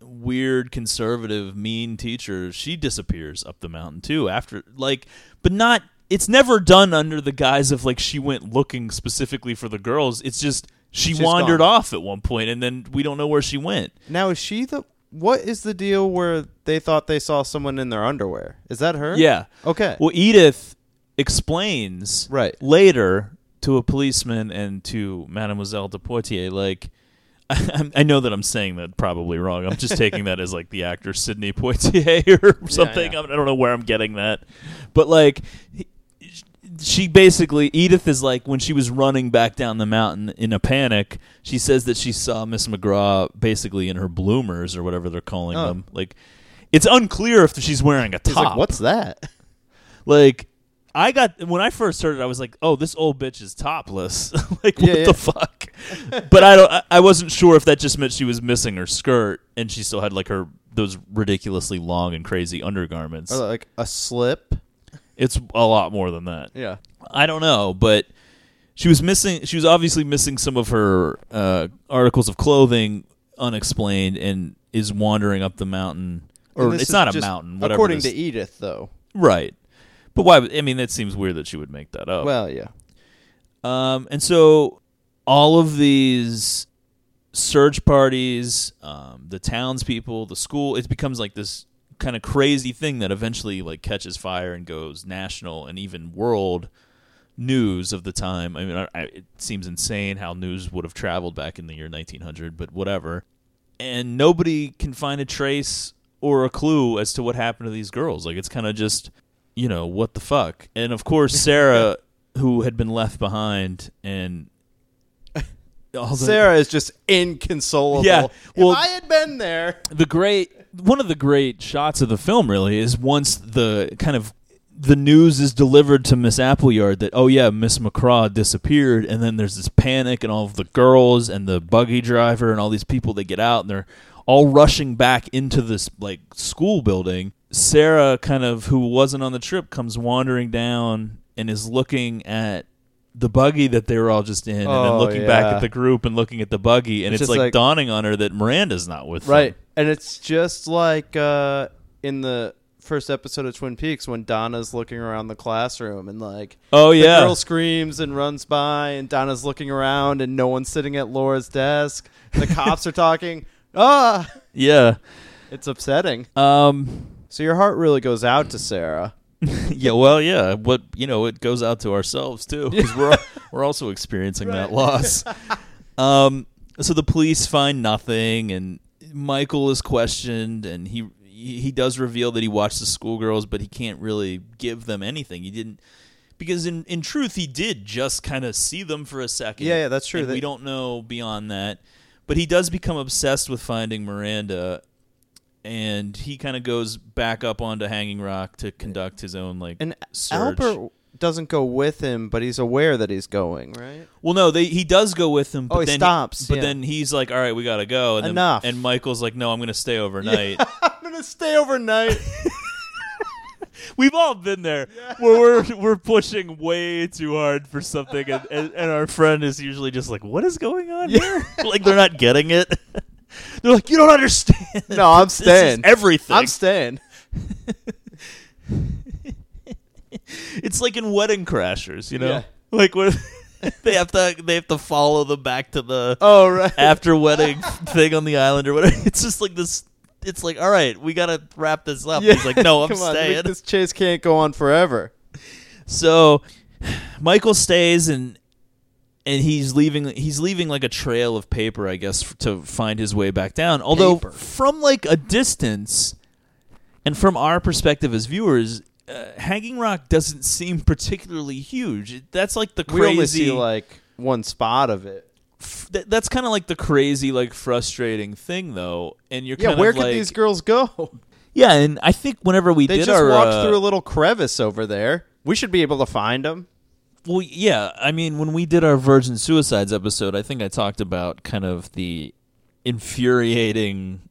weird conservative mean teacher she disappears up the mountain too after like but not it's never done under the guise of like she went looking specifically for the girls it's just she She's wandered gone. off at one point and then we don't know where she went Now, is she the? What is the deal where they thought they saw someone in their underwear? Is that her? yeah Okay. well edith explains Right. later to a policeman and to mademoiselle de poitiers like [LAUGHS] I, I know that I'm saying that probably wrong. I'm just taking that as like the actor Sidney Poitier [LAUGHS] or something. yeah. I don't know where I'm getting that, but like she basically Edith is like when she was running back down the mountain in a panic. She says that she saw Miss McCraw basically in her bloomers or whatever they're calling Oh. them. Like it's unclear if she's wearing a top. Like, what's that? [LAUGHS] Like I got when I first heard it, I was like, "Oh, this old bitch is topless." [LAUGHS] like, what Yeah, yeah. the fuck? [LAUGHS] but I don't. I, I wasn't sure if that just meant she was missing her skirt and she still had like her those ridiculously long and crazy undergarments. Or like a slip? It's a lot more than that. Yeah. I don't know, but she was missing. She was obviously missing some of her uh, articles of clothing unexplained, and is wandering up the mountain. Or it's not a mountain. Whatever According to Edith, though. right. But why? I mean, that seems weird that she would make that up. Well, yeah. Um, and so all of these search parties, um, the townspeople, the school, it becomes like this kind of crazy thing that eventually like catches fire and goes national and even world news of the time. I mean, I, I, it seems insane how news would have traveled back in the year 1900, but whatever. And nobody can find a trace or a clue as to what happened to these girls. Like it's kind of just, you know, what the fuck. And of course, [LAUGHS] Sarah, who had been left behind, and [LAUGHS] all the- Sarah is just inconsolable. Yeah, If well- I had been there. the great one of the great shots of the film really is once the kind of the news is delivered to Miss Appleyard that oh yeah Miss McCraw disappeared and then there's this panic and all of the girls and the buggy driver and all these people they get out and they're all rushing back into this like school building. Sarah kind of who wasn't on the trip comes wandering down and is looking at the buggy that they were all just in and then Oh, looking back at the group and looking at the buggy and It's it's, like, like- dawning on her that Miranda's not with them. Right. And it's just like uh, in the first episode of Twin Peaks when Donna's looking around the classroom and like Oh the yeah. girl screams and runs by and Donna's looking around and no one's sitting at Laura's desk. The cops are talking. [LAUGHS] Ah, Yeah. it's upsetting. Um So your heart really goes out to Sarah. [LAUGHS] yeah, well, yeah, what you know, it goes out to ourselves too cuz we're [LAUGHS] we're also experiencing that loss. Um so the police find nothing and Michael is questioned and he he does reveal that he watched the schoolgirls but he can't really give them anything. He didn't because in in truth he did just kind of see them for a second. Yeah, yeah, that's true. They- we don't know beyond that. But he does become obsessed with finding Miranda and he kind of goes back up onto Hanging Rock to conduct his own like And search. Albert doesn't go with him, but he's aware that he's going, right? Well, no, they, he does go with him. Oh, but Oh, he then stops, but yeah. then he's like, "All right, we gotta go." And then- Enough. and Michael's like, "No, I'm gonna stay overnight." [LAUGHS] I'm gonna stay overnight. [LAUGHS] We've all been there where we're we're pushing way too hard for something, and, and, and our friend is usually just like, "What is going on here?" [LAUGHS] like they're not getting it. they're like, "You don't understand." no, I'm This is staying. everything. I'm staying. [LAUGHS] it's like in Wedding Crashers, you know, Yeah. like where [LAUGHS] they have to they have to follow them back to the Oh right. after wedding [LAUGHS] thing on the island or whatever. It's just like this. It's like, all right, we gotta wrap this up. He's like, no, I'm Come on, staying. This chase can't go on forever. So [SIGHS] Michael stays and and he's leaving he's leaving like a trail of paper, I guess, f- to find his way back down. Although Paper. from like a distance and from our perspective as viewers, uh, Hanging Rock doesn't seem particularly huge. That's like the We only crazy see like one spot of it. f- th- that's kind of like the crazy like frustrating thing though. And you're Yeah, where could like these girls go? Yeah, and I think whenever we They did just our walked uh, through a little crevice over there. We should be able to find them. Well, yeah. I mean, when we did our Virgin Suicides episode, I think I talked about kind of the infuriating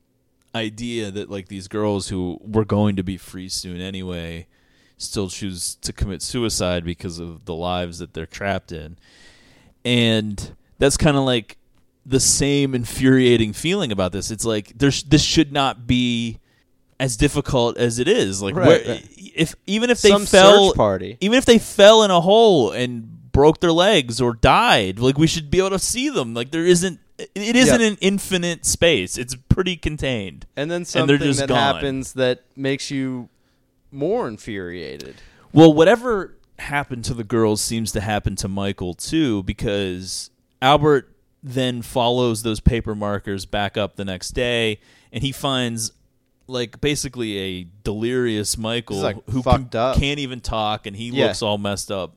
idea that like these girls who were going to be free soon anyway still choose to commit suicide because of the lives that they're trapped in. And that's kind of like the same infuriating feeling about this. It's like there's this should not be as difficult as it is. Like Right, where, if even if they Some fell party. even if they fell in a hole and broke their legs or died, like we should be able to see them. Like there isn't it isn't Yeah. an infinite space. It's pretty contained. And then something just that gone. happens that makes you more infuriated. Well, whatever happened to the girls seems to happen to Michael too, because Albert then follows those paper markers back up the next day, and he finds like basically a delirious Michael like, who can, up. can't even talk, and he Yeah. looks all messed up.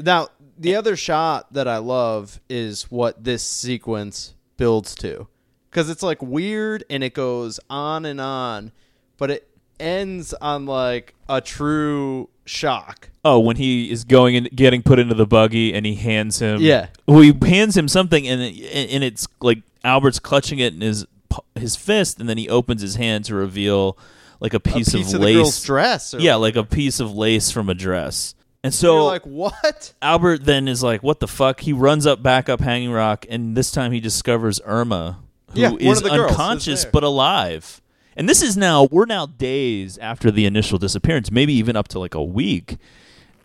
Now, the other shot that I love is what this sequence builds to. Because it's like weird and it goes on and on, but it ends on like a true shock. Oh, when he is going and getting put into the buggy, and he hands him, Yeah. well, he hands him something, and it, and it's like Albert's clutching it in his his fist, and then he opens his hand to reveal like a piece, a piece of, of, lace, dress. Or yeah, like a piece of lace from a dress, and so you're like, what? Albert then is like, "What the fuck?" He runs up back up Hanging Rock, and this time he discovers Irma, who is Yeah, one of the girls is unconscious there. but alive. And this is now we're now days after the initial disappearance, maybe even up to like a week,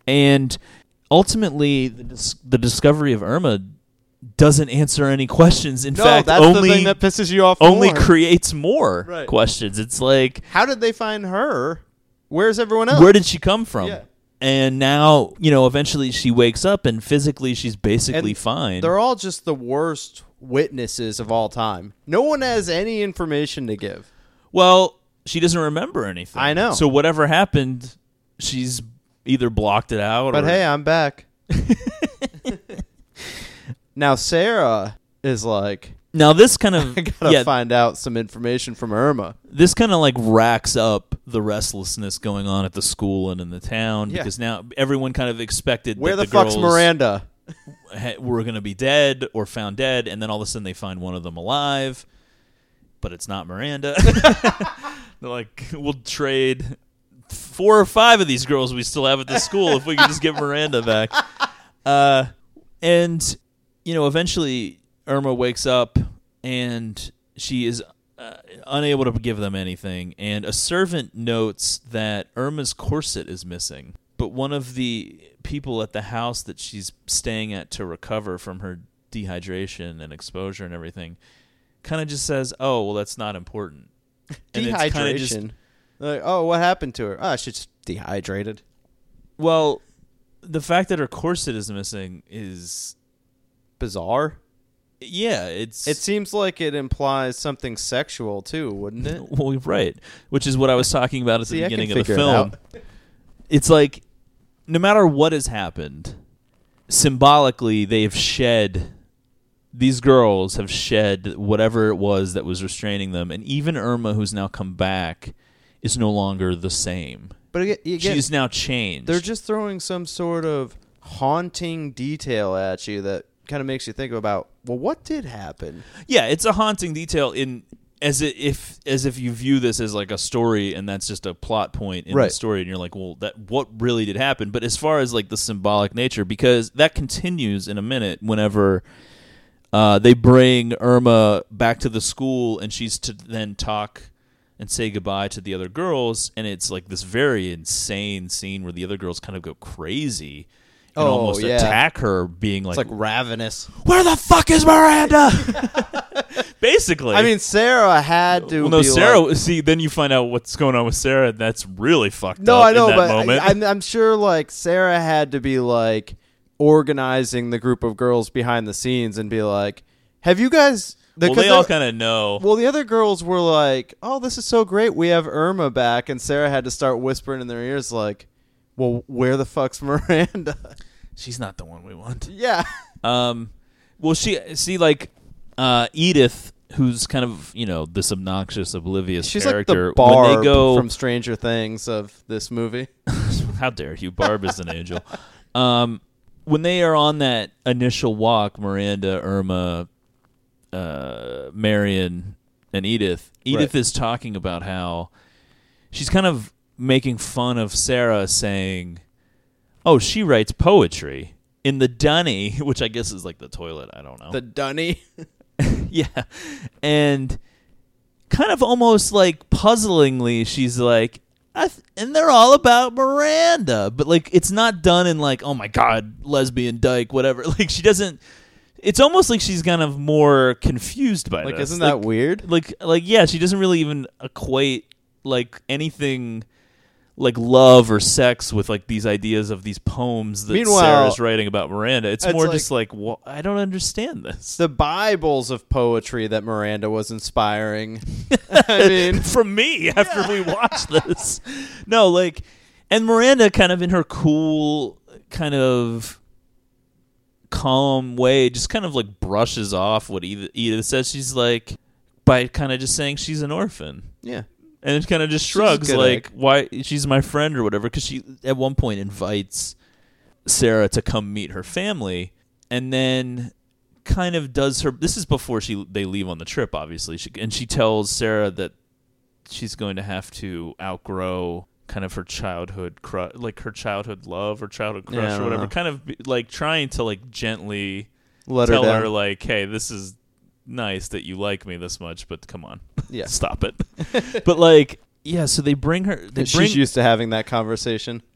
and ultimately the, dis- the discovery of Irma doesn't answer any questions. In No, fact, that's only the thing that pisses you off. only more. creates more Right. questions. It's like How did they find her? Where's everyone else? where did she come from? Yeah. And now, you know, eventually she wakes up and physically she's basically And fine. They're all just the worst witnesses of all time. No one has any information to give. Well, she doesn't remember anything. I know. So whatever happened, she's either blocked it out But or hey, I'm back. [LAUGHS] now Sarah is like, now this kind of [LAUGHS] I gotta yeah, find out some information from Irma. this kind of like racks up the restlessness going on at the school and in the town Yeah. because now everyone kind of expected Where that the, fuck's Miranda? [LAUGHS] were going to be dead or found dead, and then all of a sudden they find one of them alive, but it's not Miranda. They're [LAUGHS] like, we'll trade four or five of these girls we still have at the school if we can just get Miranda back. Uh, and you know, eventually Irma wakes up and she is uh, unable to give them anything, and a servant notes that Irma's corset is missing. But one of the people at the house that she's staying at to recover from her dehydration and exposure and everything kind of just says, "Oh, well, that's not important." [LAUGHS] And kinda just- Dehydration. Like, oh, what happened to her? Oh, she's dehydrated. well, the fact that her corset is missing is, Bizarre. yeah, it's It seems like it implies something sexual too, wouldn't it? [LAUGHS] Well, right, which is what I was talking about at See, the beginning of the figure it film. It's like no matter what has happened, symbolically they've shed these girls have shed whatever it was that was restraining them, and even Irma, who's now come back, is no longer the same. But again, again she's now changed. they're just throwing some sort of haunting detail at you that kind of makes you think about, well, what did happen? yeah, it's a haunting detail in as if as if you view this as like a story and that's just a plot point in the story and you're like, well, that what really did happen? But as far as like the symbolic nature, because that continues in a minute whenever uh, they bring Irma back to the school and she's to then talk and say goodbye to the other girls and it's like this very insane scene where the other girls kind of go crazy and Oh, almost yeah. attack her being like, It's like ravenous. where the fuck is Miranda? [LAUGHS] Basically. I mean, Sarah had to. well, no, Sarah. like- see, then you find out what's going on with Sarah. and That's really fucked no, up. I know, in that but moment. I, am I'm sure like Sarah had to be like organizing the group of girls behind the scenes and be like, "Have you guys?" The, well, 'cause they all kind of know. Well, the other girls were like, "Oh, this is so great. We have Irma back." And Sarah had to start whispering in their ears like, "Well, where the fuck's [LAUGHS] Miranda?" She's not the one we want. yeah. Um, well, she see like uh, Edith, who's kind of you know this obnoxious, oblivious She's like character. the Barb when they go from Stranger Things of this movie. [LAUGHS] How dare you? Barb is an [LAUGHS] angel. Um, when they are on that initial walk, Miranda, Irma, uh, Marion, and Edith, Edith Right. is talking about how she's kind of making fun of Sarah, saying, "Oh, she writes poetry." In the dunny, [LAUGHS] which I guess is like the toilet, I don't know. The Dunny. [LAUGHS] Yeah. And kind of almost like puzzlingly, she's like, th- and they're all about Miranda. But like, it's not done in like, oh my God, lesbian dyke, whatever. [LAUGHS] Like, she doesn't. It's almost like she's kind of more confused by Like, this. isn't Like- that weird? Like, like yeah, she doesn't really even equate like anything like love or sex with like these ideas of these poems that Meanwhile, Sarah's writing about Miranda. It's, it's more like- just like, well, I don't understand this. The Bibles of poetry that Miranda was inspiring. [LAUGHS] I mean, [LAUGHS] from me after we watched this. No, like, and Miranda kind of in her cool, kind of calm way, just kind of like brushes off what Edith, Edith says. She's like, by kind of just saying she's an orphan. yeah. And it kind of just shrugs, like, egg. why she's my friend or whatever. Because she, at one point, invites Sarah to come meet her family. And then kind of does her. This is before she they leave on the trip, obviously. She, and she tells Sarah that she's going to have to outgrow kind of her childhood crush, like her childhood love or childhood crush Yeah, or whatever. know. Kind of like trying to like gently Let tell down. her like, hey, this is nice that you like me this much, but come on, [LAUGHS] Yeah. stop it. [LAUGHS] but like, yeah, so they bring her. They bring She's used to having that conversation. [LAUGHS]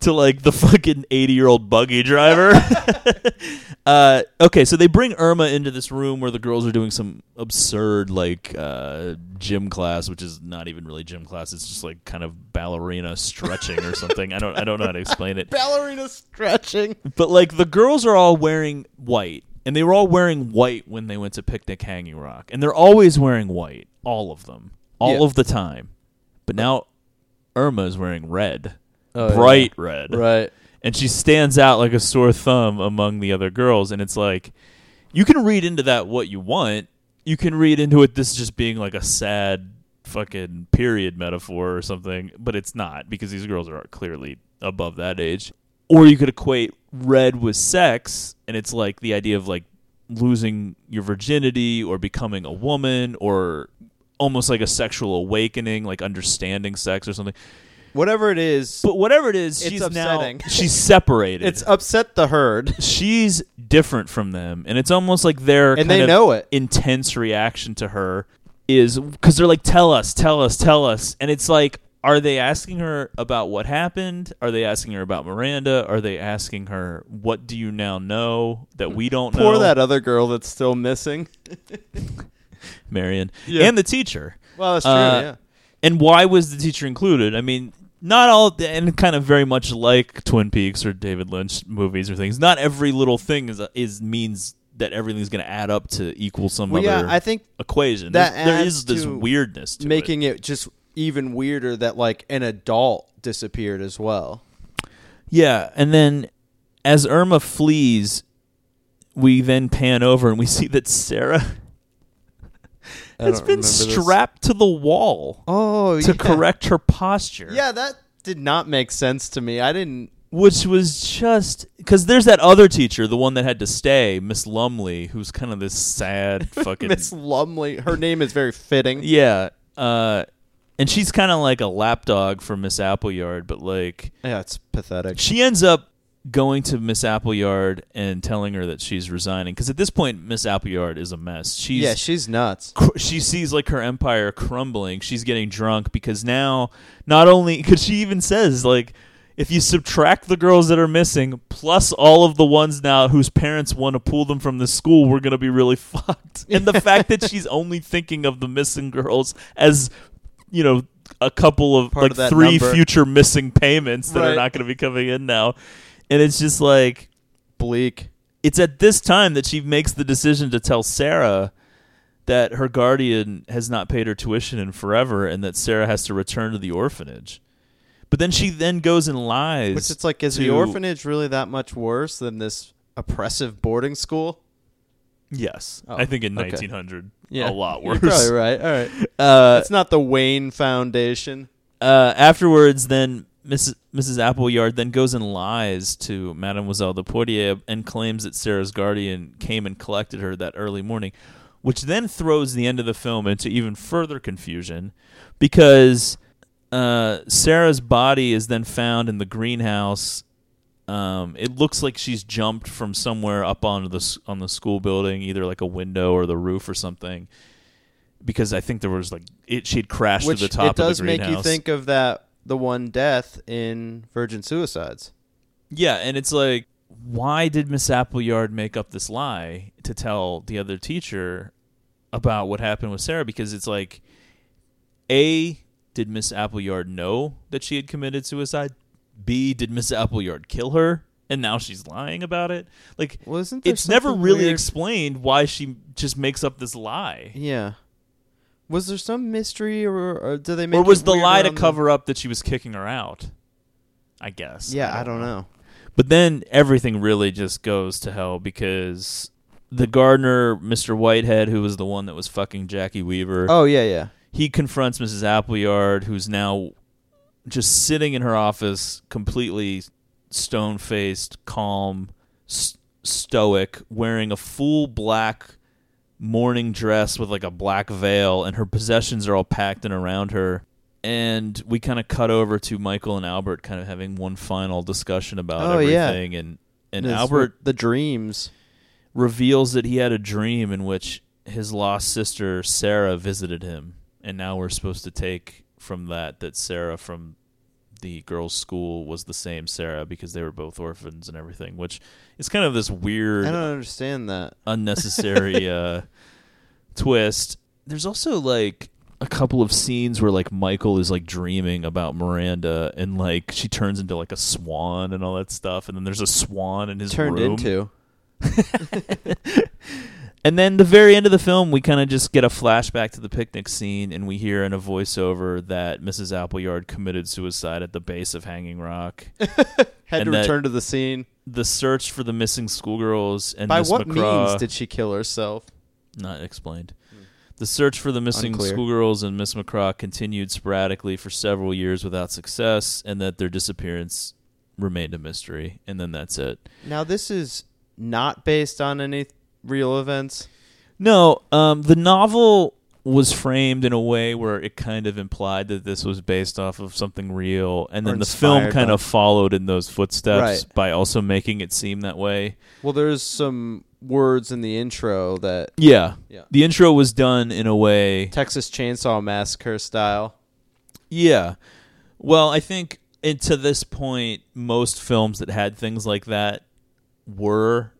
to like the fucking 80 year old buggy driver. uh, okay, so they bring Irma into this room where the girls are doing some absurd like uh, gym class, which is not even really gym class. It's just like kind of ballerina stretching or something. I don't I don't know how to explain it. Ballerina stretching. But like the girls are all wearing white, and they were all wearing white when they went to Picnic Hanging Rock, and they're always wearing white, all of them, all Yeah. of the time. But now Irma is wearing red, Oh, bright red, Right. and she stands out like a sore thumb among the other girls. And it's like you can read into that what you want. You can read into it this just being like a sad fucking period metaphor or something, but it's not because these girls are clearly above that age. Or you could equate red with sex, and it's like the idea of like losing your virginity or becoming a woman or almost like a sexual awakening, like understanding sex or something. Whatever it is, But whatever it is, It's she's upsetting. now [LAUGHS] she's separated. it's upset the herd. she's different from them, and it's almost like their And kind they of know it. intense reaction to her is because they're like, "Tell us, tell us, tell us," and it's like, are they asking her about what happened? Are they asking her about Miranda? Are they asking her what do you now know that we don't know? Poor that other girl that's still missing. [LAUGHS] Marion Yeah. and the teacher. Well, that's true. Uh, yeah. And why was the teacher included? I mean, not all, and kind of very much like Twin Peaks or David Lynch movies or things. Not every little thing is is means that everything's going to add up to equal some Well, yeah, other I think equation. that there is this weirdness to making it just even weirder that like an adult disappeared as well. Yeah, and then as Irma flees, we then pan over and we [LAUGHS] see that Sarah has been remember this. strapped to the wall Oh, to yeah. correct her posture. Yeah, that did not make sense to me. I didn't. which was just because there's that other teacher, the one that had to stay, Miss Lumley, who's kind of this sad [LAUGHS] fucking Miss Lumley. Her name is very fitting. yeah, uh, and she's kind of like a lapdog for Miss Appleyard, but like Yeah, it's pathetic. she ends up going to Miss Appleyard and telling her that she's resigning because at this point Miss Appleyard is a mess. She's yeah, she's nuts. cr- she sees like her empire crumbling. She's getting drunk because now not only because she even says like if you subtract the girls that are missing plus all of the ones now whose parents want to pull them from the school, we're gonna be really [LAUGHS] fucked. And the fact that [LAUGHS] she's only thinking of the missing girls as you know a couple of Part like of three number. future missing payments that are not going to be coming in now, and it's just like Bleak. it's at this time that she makes the decision to tell Sarah that her guardian has not paid her tuition in forever and that Sarah has to return to the orphanage. But then she then goes and lies. Which it's like, is the orphanage really that much worse than this oppressive boarding school? Yes. Oh, I think in okay. 1900 Yeah, a lot You're worse. probably right. All right. [LAUGHS] Uh, it's not the Wayne Foundation. uh, afterwards, then Mrs. Mrs. Appleyard then goes and lies to Mademoiselle de Poitiers and claims that Sarah's guardian came and collected her that early morning, which then throws the end of the film into even further confusion because uh, Sarah's body is then found in the greenhouse. Um, it looks like she's jumped from somewhere up onto the on the school building, either like a window or the roof or something. Because I think there was like it, she'd crashed Which to the top it does of the make you think of that the one death in Virgin Suicides. Yeah, and it's like, why did Miss Appleyard make up this lie to tell the other teacher about what happened with Sarah? Because it's like, A, did Miss Appleyard know that she had committed suicide? B, did Miss Appleyard kill her? And now she's lying about it? Like, there it's never really weird? explained why she just makes up this lie. Yeah. Was there some mystery, or, or did they make? Or was the lie to around the- cover up that she was kicking her out? I guess. Yeah, I don't know. But then everything really just goes to hell because the gardener, Mr. Whitehead, who was the one that was fucking Jacki Weaver, Oh yeah, yeah. he confronts Mrs. Appleyard, who's now just sitting in her office, completely stone faced, calm, s- stoic, wearing a full black mourning dress with like a black veil, and her possessions are all packed in around her. And we kind of cut over to Michael and Albert kind of having one final discussion about Oh, yeah. everything. And, and It's Albert the dreams. reveals that he had a dream in which his lost sister Sarah visited him, and now we're supposed to take from that that Sarah from the girls' school was the same Sarah because they were both orphans and everything, which is kind of this weird, I don't understand that. [LAUGHS] unnecessary uh, twist. There's also like a couple of scenes where like Michael is like dreaming about Miranda and like she turns into like a swan and all that stuff, and then there's a swan in his Turned room. into. [LAUGHS] [LAUGHS] And then the very end of the film, we kind of just get a flashback to the picnic scene, and we hear in a voiceover that Mrs. Appleyard committed suicide at the base of Hanging Rock. [LAUGHS] Had to return to the scene. the search for the missing schoolgirls and By Miss what McCraw, means did she kill herself? not explained. The search for the missing Unclear. schoolgirls and Miss McCraw continued sporadically for several years without success, and that their disappearance remained a mystery. And then that's it. Now this is not based on any real events. No, um, the novel was framed in a way where it kind of implied that this was based off of something real, and then the film kind by- of followed in those footsteps Right. by also making it seem that way. Well, there's some words in the intro that Yeah, Yeah. The intro was done in a way. Texas Chainsaw Massacre style. Yeah. Well, I think and to this point, most films that had things like that were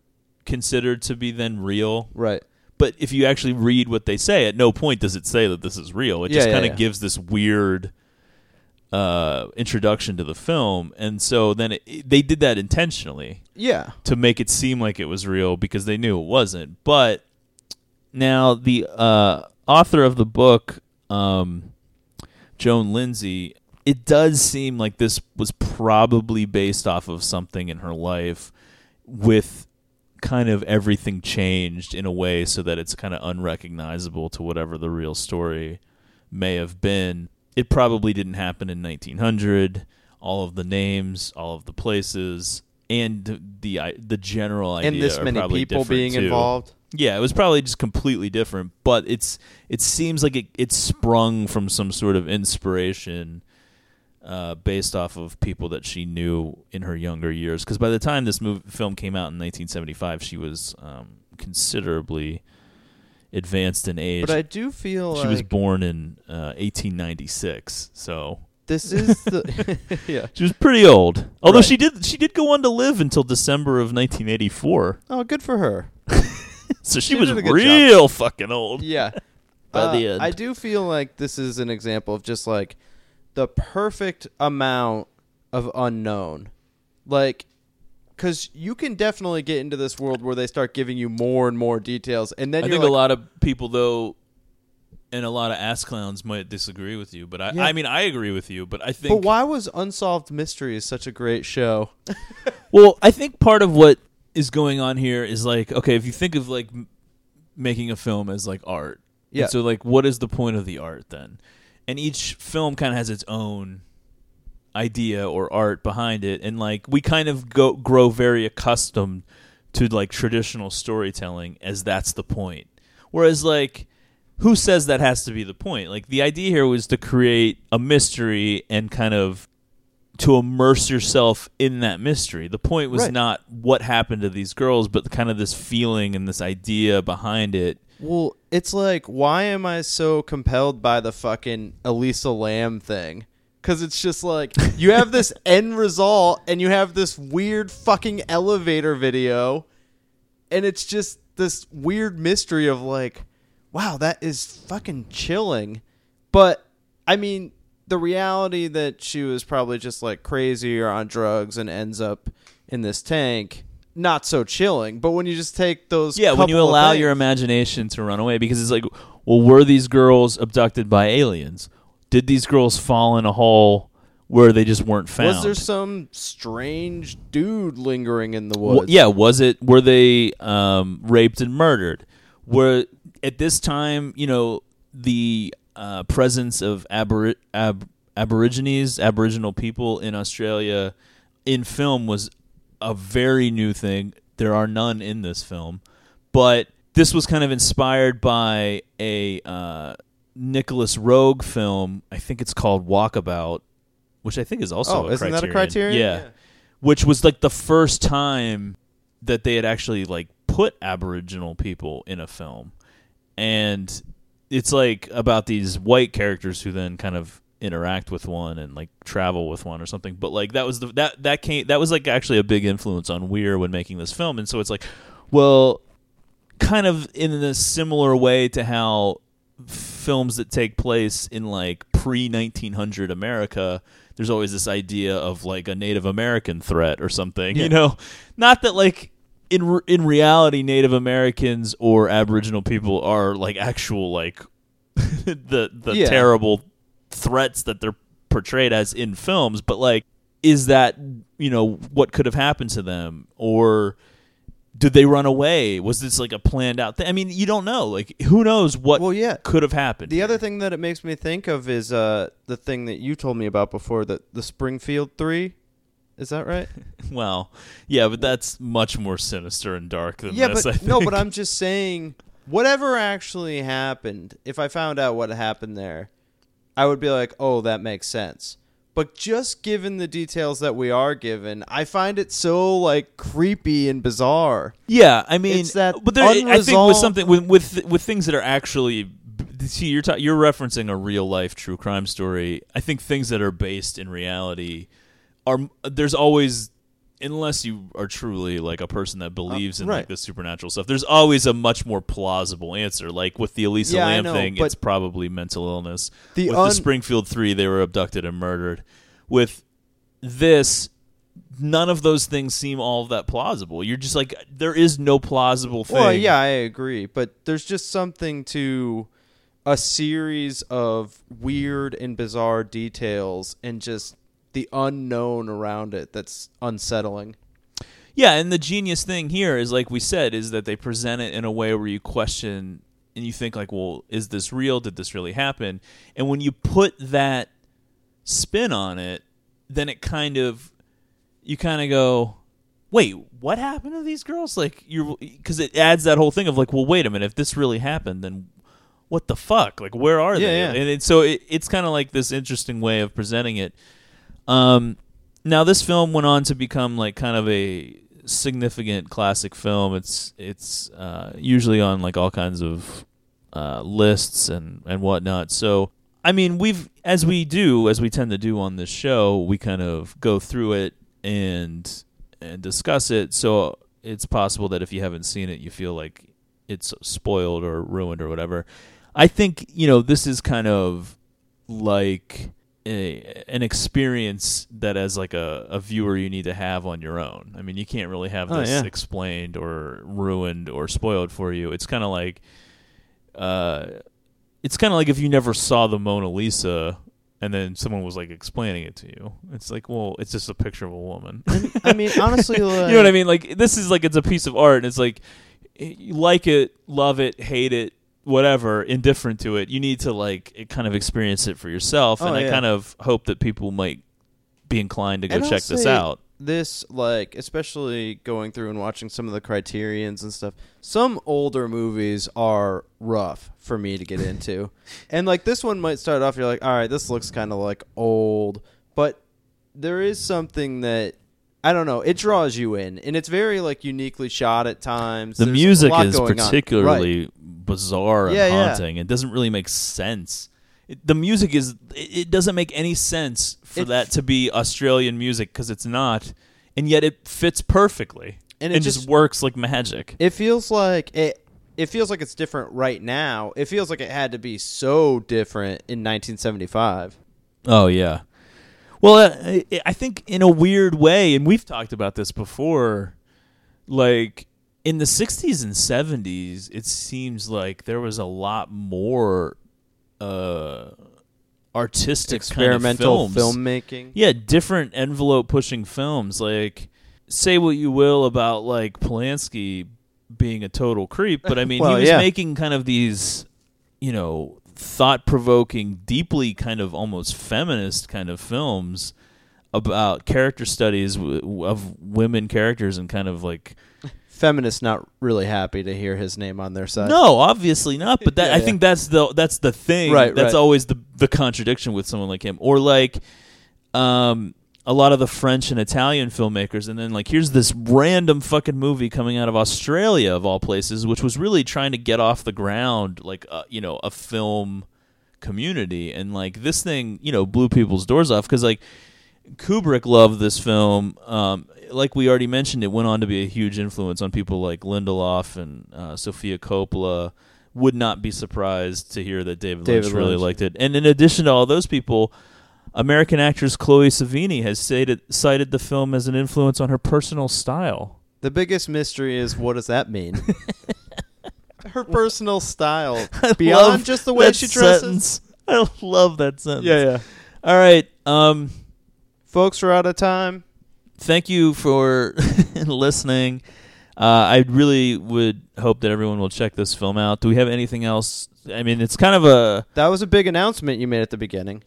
considered to be then real. Right. But if you actually read what they say, at no point does it say that this is real. It Yeah, just yeah, kind of yeah. gives this weird uh, introduction to the film, and so then it, it- they did that intentionally Yeah. to make it seem like it was real because they knew it wasn't. But now the uh, author of the book, um, Joan Lindsay, it does seem like this was probably based off of something in her life with kind of everything changed in a way so that it's kind of unrecognizable to whatever the real story may have been. It probably didn't happen in 1900. All of the names, all of the places, and the the general idea and this many people being too. involved. Yeah, it was probably just completely different, but it's it seems like it it sprung from some sort of inspiration uh, based off of people that she knew in her younger years. Because by the time this movie, film came out in 1975, she was um, considerably advanced in age. But I do feel she like was born in uh, 1896, so this [LAUGHS] is the [LAUGHS] yeah. she was pretty old. Although Right. she did she did go on to live until December of 1984, Oh, good for her. [LAUGHS] so she, She was did a good real fucking old. Yeah. By Uh, the end. I do feel like this is an example of just like the perfect amount of unknown. Like, because you can definitely get into this world where they start giving you more and more details, and then I think like, a lot of people though and a lot of ass clowns might disagree with you, but I Yeah. I mean I agree with you, but I think, But why was Unsolved Mysteries such a great show? [LAUGHS] well, I think part of what is going on here is like okay, if you think of like m- making a film as like art. Yeah. So like what is the point of the art then? And each film kind of has its own idea or art behind it and like we kind of go grow very accustomed to like traditional storytelling as that's the point. Whereas like who says that has to be the point? Like the idea here was to create a mystery and kind of to immerse yourself in that mystery. The point was Right. not what happened to these girls, but kind of this feeling and this idea behind it. Well, it's like, why am I so compelled by the fucking Elisa Lam thing? Because it's just like, you have this [LAUGHS] end result and you have this weird fucking elevator video, and it's just this weird mystery of like, wow, that is fucking chilling. But, I mean, the reality that she was probably just like crazy or on drugs and ends up in this tank. Not so chilling, but when you just take those, Yeah, when you allow things- your imagination to run away, because it's like, well, were these girls abducted by aliens? Did these girls fall in a hole where they just weren't found? Was there some strange dude lingering in the woods? yeah, was it? Were they um, raped and murdered? Were at this time, you know, the uh, presence of abori- ab- Aborigines, Aboriginal people in Australia in film was a very new thing. There are none in this film, but this was kind of inspired by a uh, Nicolas Roeg film. I think it's called Walkabout, which I think is also Oh, a isn't that a Criterion. Criterion? Yeah. Yeah. which was like the first time that they had actually like put Aboriginal people in a film, and it's like about these white characters who then kind of interact with one and like travel with one or something. But like that was the that that came that was like actually a big influence on Weir when making this film, and so it's like, well, kind of in a similar way to how films that take place in like pre 1900 America, there's always this idea of like a Native American threat or something. Yeah. You know, not that like in re- in reality Native Americans or Aboriginal people are like actual like [LAUGHS] the the Yeah. terrible threats that they're portrayed as in films, but like is that you know what could have happened to them or did they run away? Was this like a planned out thing? I mean, you don't know. Like, who knows what Well, yeah. could have happened? The other thing that it makes me think of is uh, the thing that you told me about before, the the Springfield Three. Is that right? [LAUGHS] well, yeah, but that's much more sinister and dark than yeah, this. but I think. no, but I'm just saying, whatever actually happened, if I found out what happened there, I would be like, oh, that makes sense. But just given the details that we are given, I find it so like creepy and bizarre. Yeah, I mean, It's that but there, I think with something with with with things that are actually see you're ta- you're referencing a real life true crime story. I think things that are based in reality are there's always unless you are truly like a person that believes in like Uh, the supernatural stuff. There's always a much more plausible answer. Like with the Elisa Yeah, Lam know, thing, it's probably mental illness. the with un- the Springfield Three, they were abducted and murdered. With this, none of those things seem all that plausible. You're just like, there is no plausible thing. Well, yeah, I agree, but there's just something to a series of weird and bizarre details and just the unknown around it that's unsettling. Yeah, and the genius thing here is like we said is that they present it in a way where you question and you think like, well, is this real? Did this really happen? And when you put that spin on it, then it kind of you kind of go, wait, what happened to these girls? Like you because it adds that whole thing of like, well, wait a minute, if this really happened, then what the fuck? Like, where are Yeah, they? yeah. And it, so it, it's kind of like this interesting way of presenting it. Um, now this film went on to become like kind of a significant classic film. It's it's uh, usually on like all kinds of uh, lists and and whatnot. So I mean, we've as we do as we tend to do on this show, we kind of go through it and and discuss it. So it's possible that if you haven't seen it, you feel like it's spoiled or ruined or whatever. I think you know this is kind of like a, an experience that as like a, a viewer you need to have on your own. I mean, you can't really have Oh, this yeah. explained or ruined or spoiled for you. It's kind of like uh it's kind of like if you never saw the Mona Lisa and then someone was like explaining it to you. It's like, well, it's just a picture of a woman. I mean, [LAUGHS] honestly, you know what I mean? Like this is like it's a piece of art, and it's like you like it, love it, hate it, whatever, indifferent to it. You need to like it kind of experience it for yourself, Oh, and I kind of hope that people might be inclined to go And check this out. This, like, especially going through and watching some of the criterions and stuff, some older movies are rough for me to get into. [LAUGHS] and, like, this one might start off, you're like, all right, this looks kind of like old. But there is something that, I don't know, it draws you in. And it's very, like, uniquely shot at times. The There's music is on. Right. particularly bizarre and Yeah, yeah. haunting. It doesn't really make sense. It, the music is it, it doesn't make any sense for It- that to be Australian music because it's not, and yet it fits perfectly And and, it just, just- works like magic. It feels like it. It feels like it's different right now. It feels like it had to be so different in 1975. Oh yeah. Well, uh, I, I think in a weird way, and we've talked about this before. Like in the '60s and '70s, it seems like there was a lot more uh, artistic experimental kind of films. filmmaking. Yeah, different envelope pushing films. Like, say what you will about like Polanski being a total creep, but I mean, Well, he was yeah. making kind of these, you know, thought provoking, deeply kind of almost feminist kind of films about character studies w- of women characters and kind of like Feminists not really happy to hear his name on their side. no, obviously not. But that Yeah, I yeah. think that's the that's the thing. Right, That's right. always the the contradiction with someone like him, or like um a lot of the French and Italian filmmakers, and then like here's this random fucking movie coming out of Australia of all places, which was really trying to get off the ground, like uh, you know a film community, and like this thing, you know, blew people's doors off because like Kubrick loved this film. Um, like we already mentioned, it went on to be a huge influence on people like Lindelof and uh, Sofia Coppola. Would not be surprised to hear that David, David Lynch really Lynch. liked it. And in addition to all those people, American actress Chloe Sevigny has cited, cited the film as an influence on her personal style. The biggest mystery is what does that mean? [LAUGHS] Her personal style [LAUGHS] beyond just the way she dresses. sentence. I love that sentence. Yeah, yeah. All right. Um, Folks, we're out of time. thank you for [LAUGHS] listening. Uh, I really would hope that everyone will check this film out. Do we have anything else? I mean, it's kind of a That was a big announcement you made at the beginning.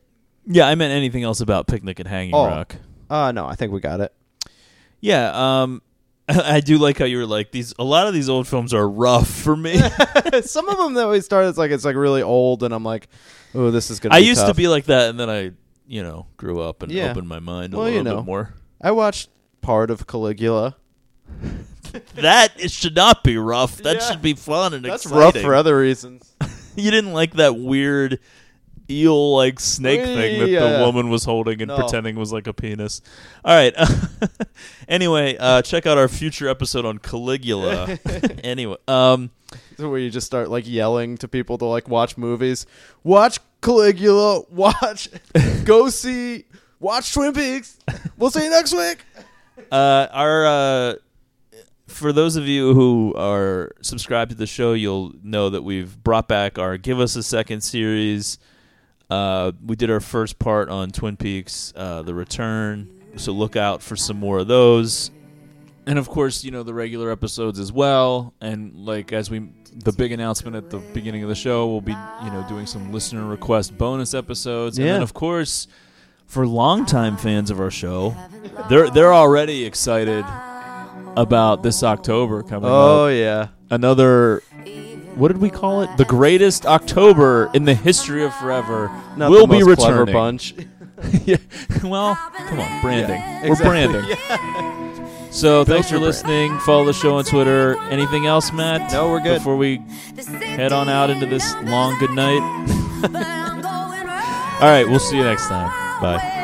Yeah. I meant anything else about Picnic at Hanging Oh. Rock. Uh no, I think we got it. Yeah. Um, [LAUGHS] I do like how you were like these. A lot of these old films are rough for me. [LAUGHS] Some of them that we started, it's like it's like really old, and I'm like, oh, this is gonna. I be used to tough. be like that, and then I, you know, grew up and Yeah. opened my mind a Well, little you know. bit more. I watched part of Caligula. [LAUGHS] That it should not be rough. That Yeah. should be fun and That's exciting. rough for other reasons. you didn't like that weird eel like snake thing that Yeah. the woman was holding and No. pretending was like a penis. All right. [LAUGHS] anyway, uh, check out our future episode on Caligula. [LAUGHS] anyway, um, where you just start like yelling to people to like watch movies. Watch Caligula. Watch. [LAUGHS] go see. Watch Twin Peaks. We'll see you next week. uh, our uh, for those of you who are subscribed to the show, you'll know that we've brought back our "Give Us a Second series. Uh, we did our first part on Twin Peaks: uh, The Return, so look out for some more of those. and of course, you know the regular episodes as well. And like as we, the big announcement at the beginning of the show, we'll be you know doing some listener request bonus episodes. And then of course, for longtime fans of our show, they're they're already excited about this October coming up. Oh up. yeah. Another. What did we call it? The greatest October in the history of forever Not will the be returning. bunch. [LAUGHS] yeah. Well, come on, branding. Yeah, We're branding. So thanks for brand. listening. Follow the show on Twitter. Anything else, Matt? No, we're good. Before we head on out into this long good night. [LAUGHS] [LAUGHS] All right, we'll see you next time. Bye.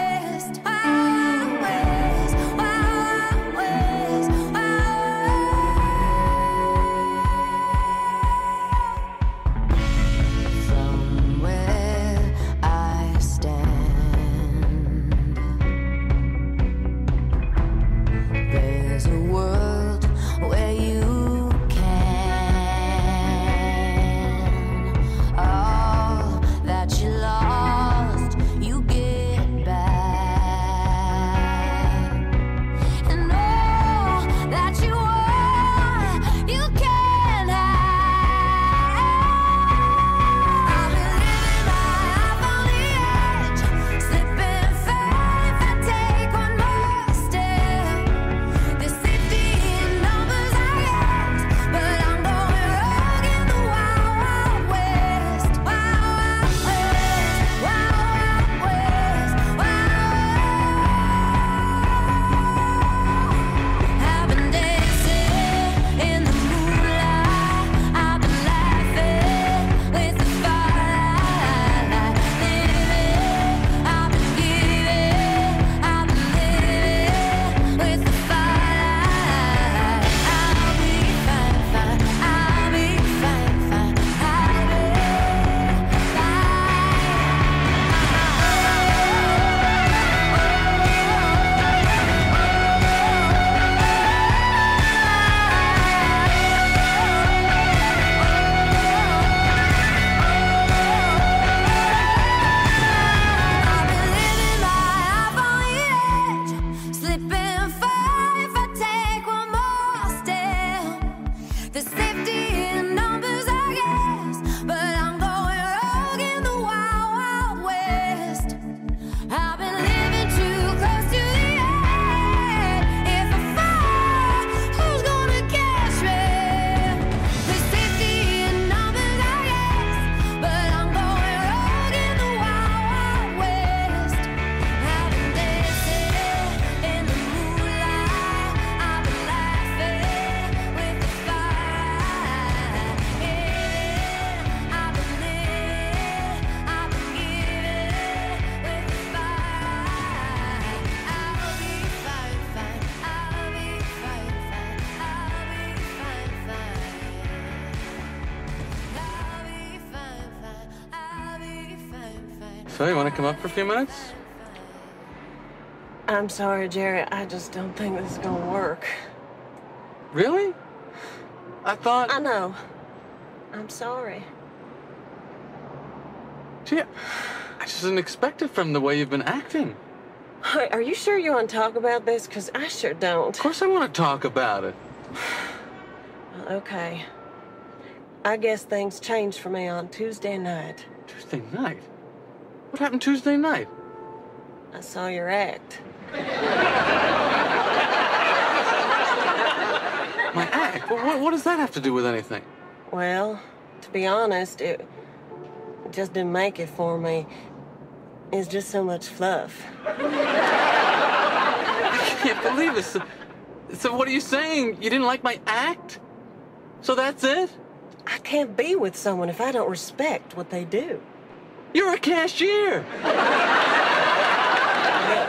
Up for a few minutes? I'm sorry, Jerry. I just don't think this is gonna work. Really? I thought. I know. I'm sorry. Gee, I just didn't expect it from the way you've been acting. Hey, Are you sure you want to talk about this? Because I sure don't. Of course, I want to talk about it. Okay. I guess things changed for me on Tuesday night. Tuesday night? What happened Tuesday night? I saw your act. My act? What, what does that have to do with anything? Well, to be honest, it just didn't make it for me. It's just so much fluff. I can't believe this. So, so what are you saying? You didn't like my act? So that's it? I can't be with someone if I don't respect what they do. You're a cashier. [LAUGHS]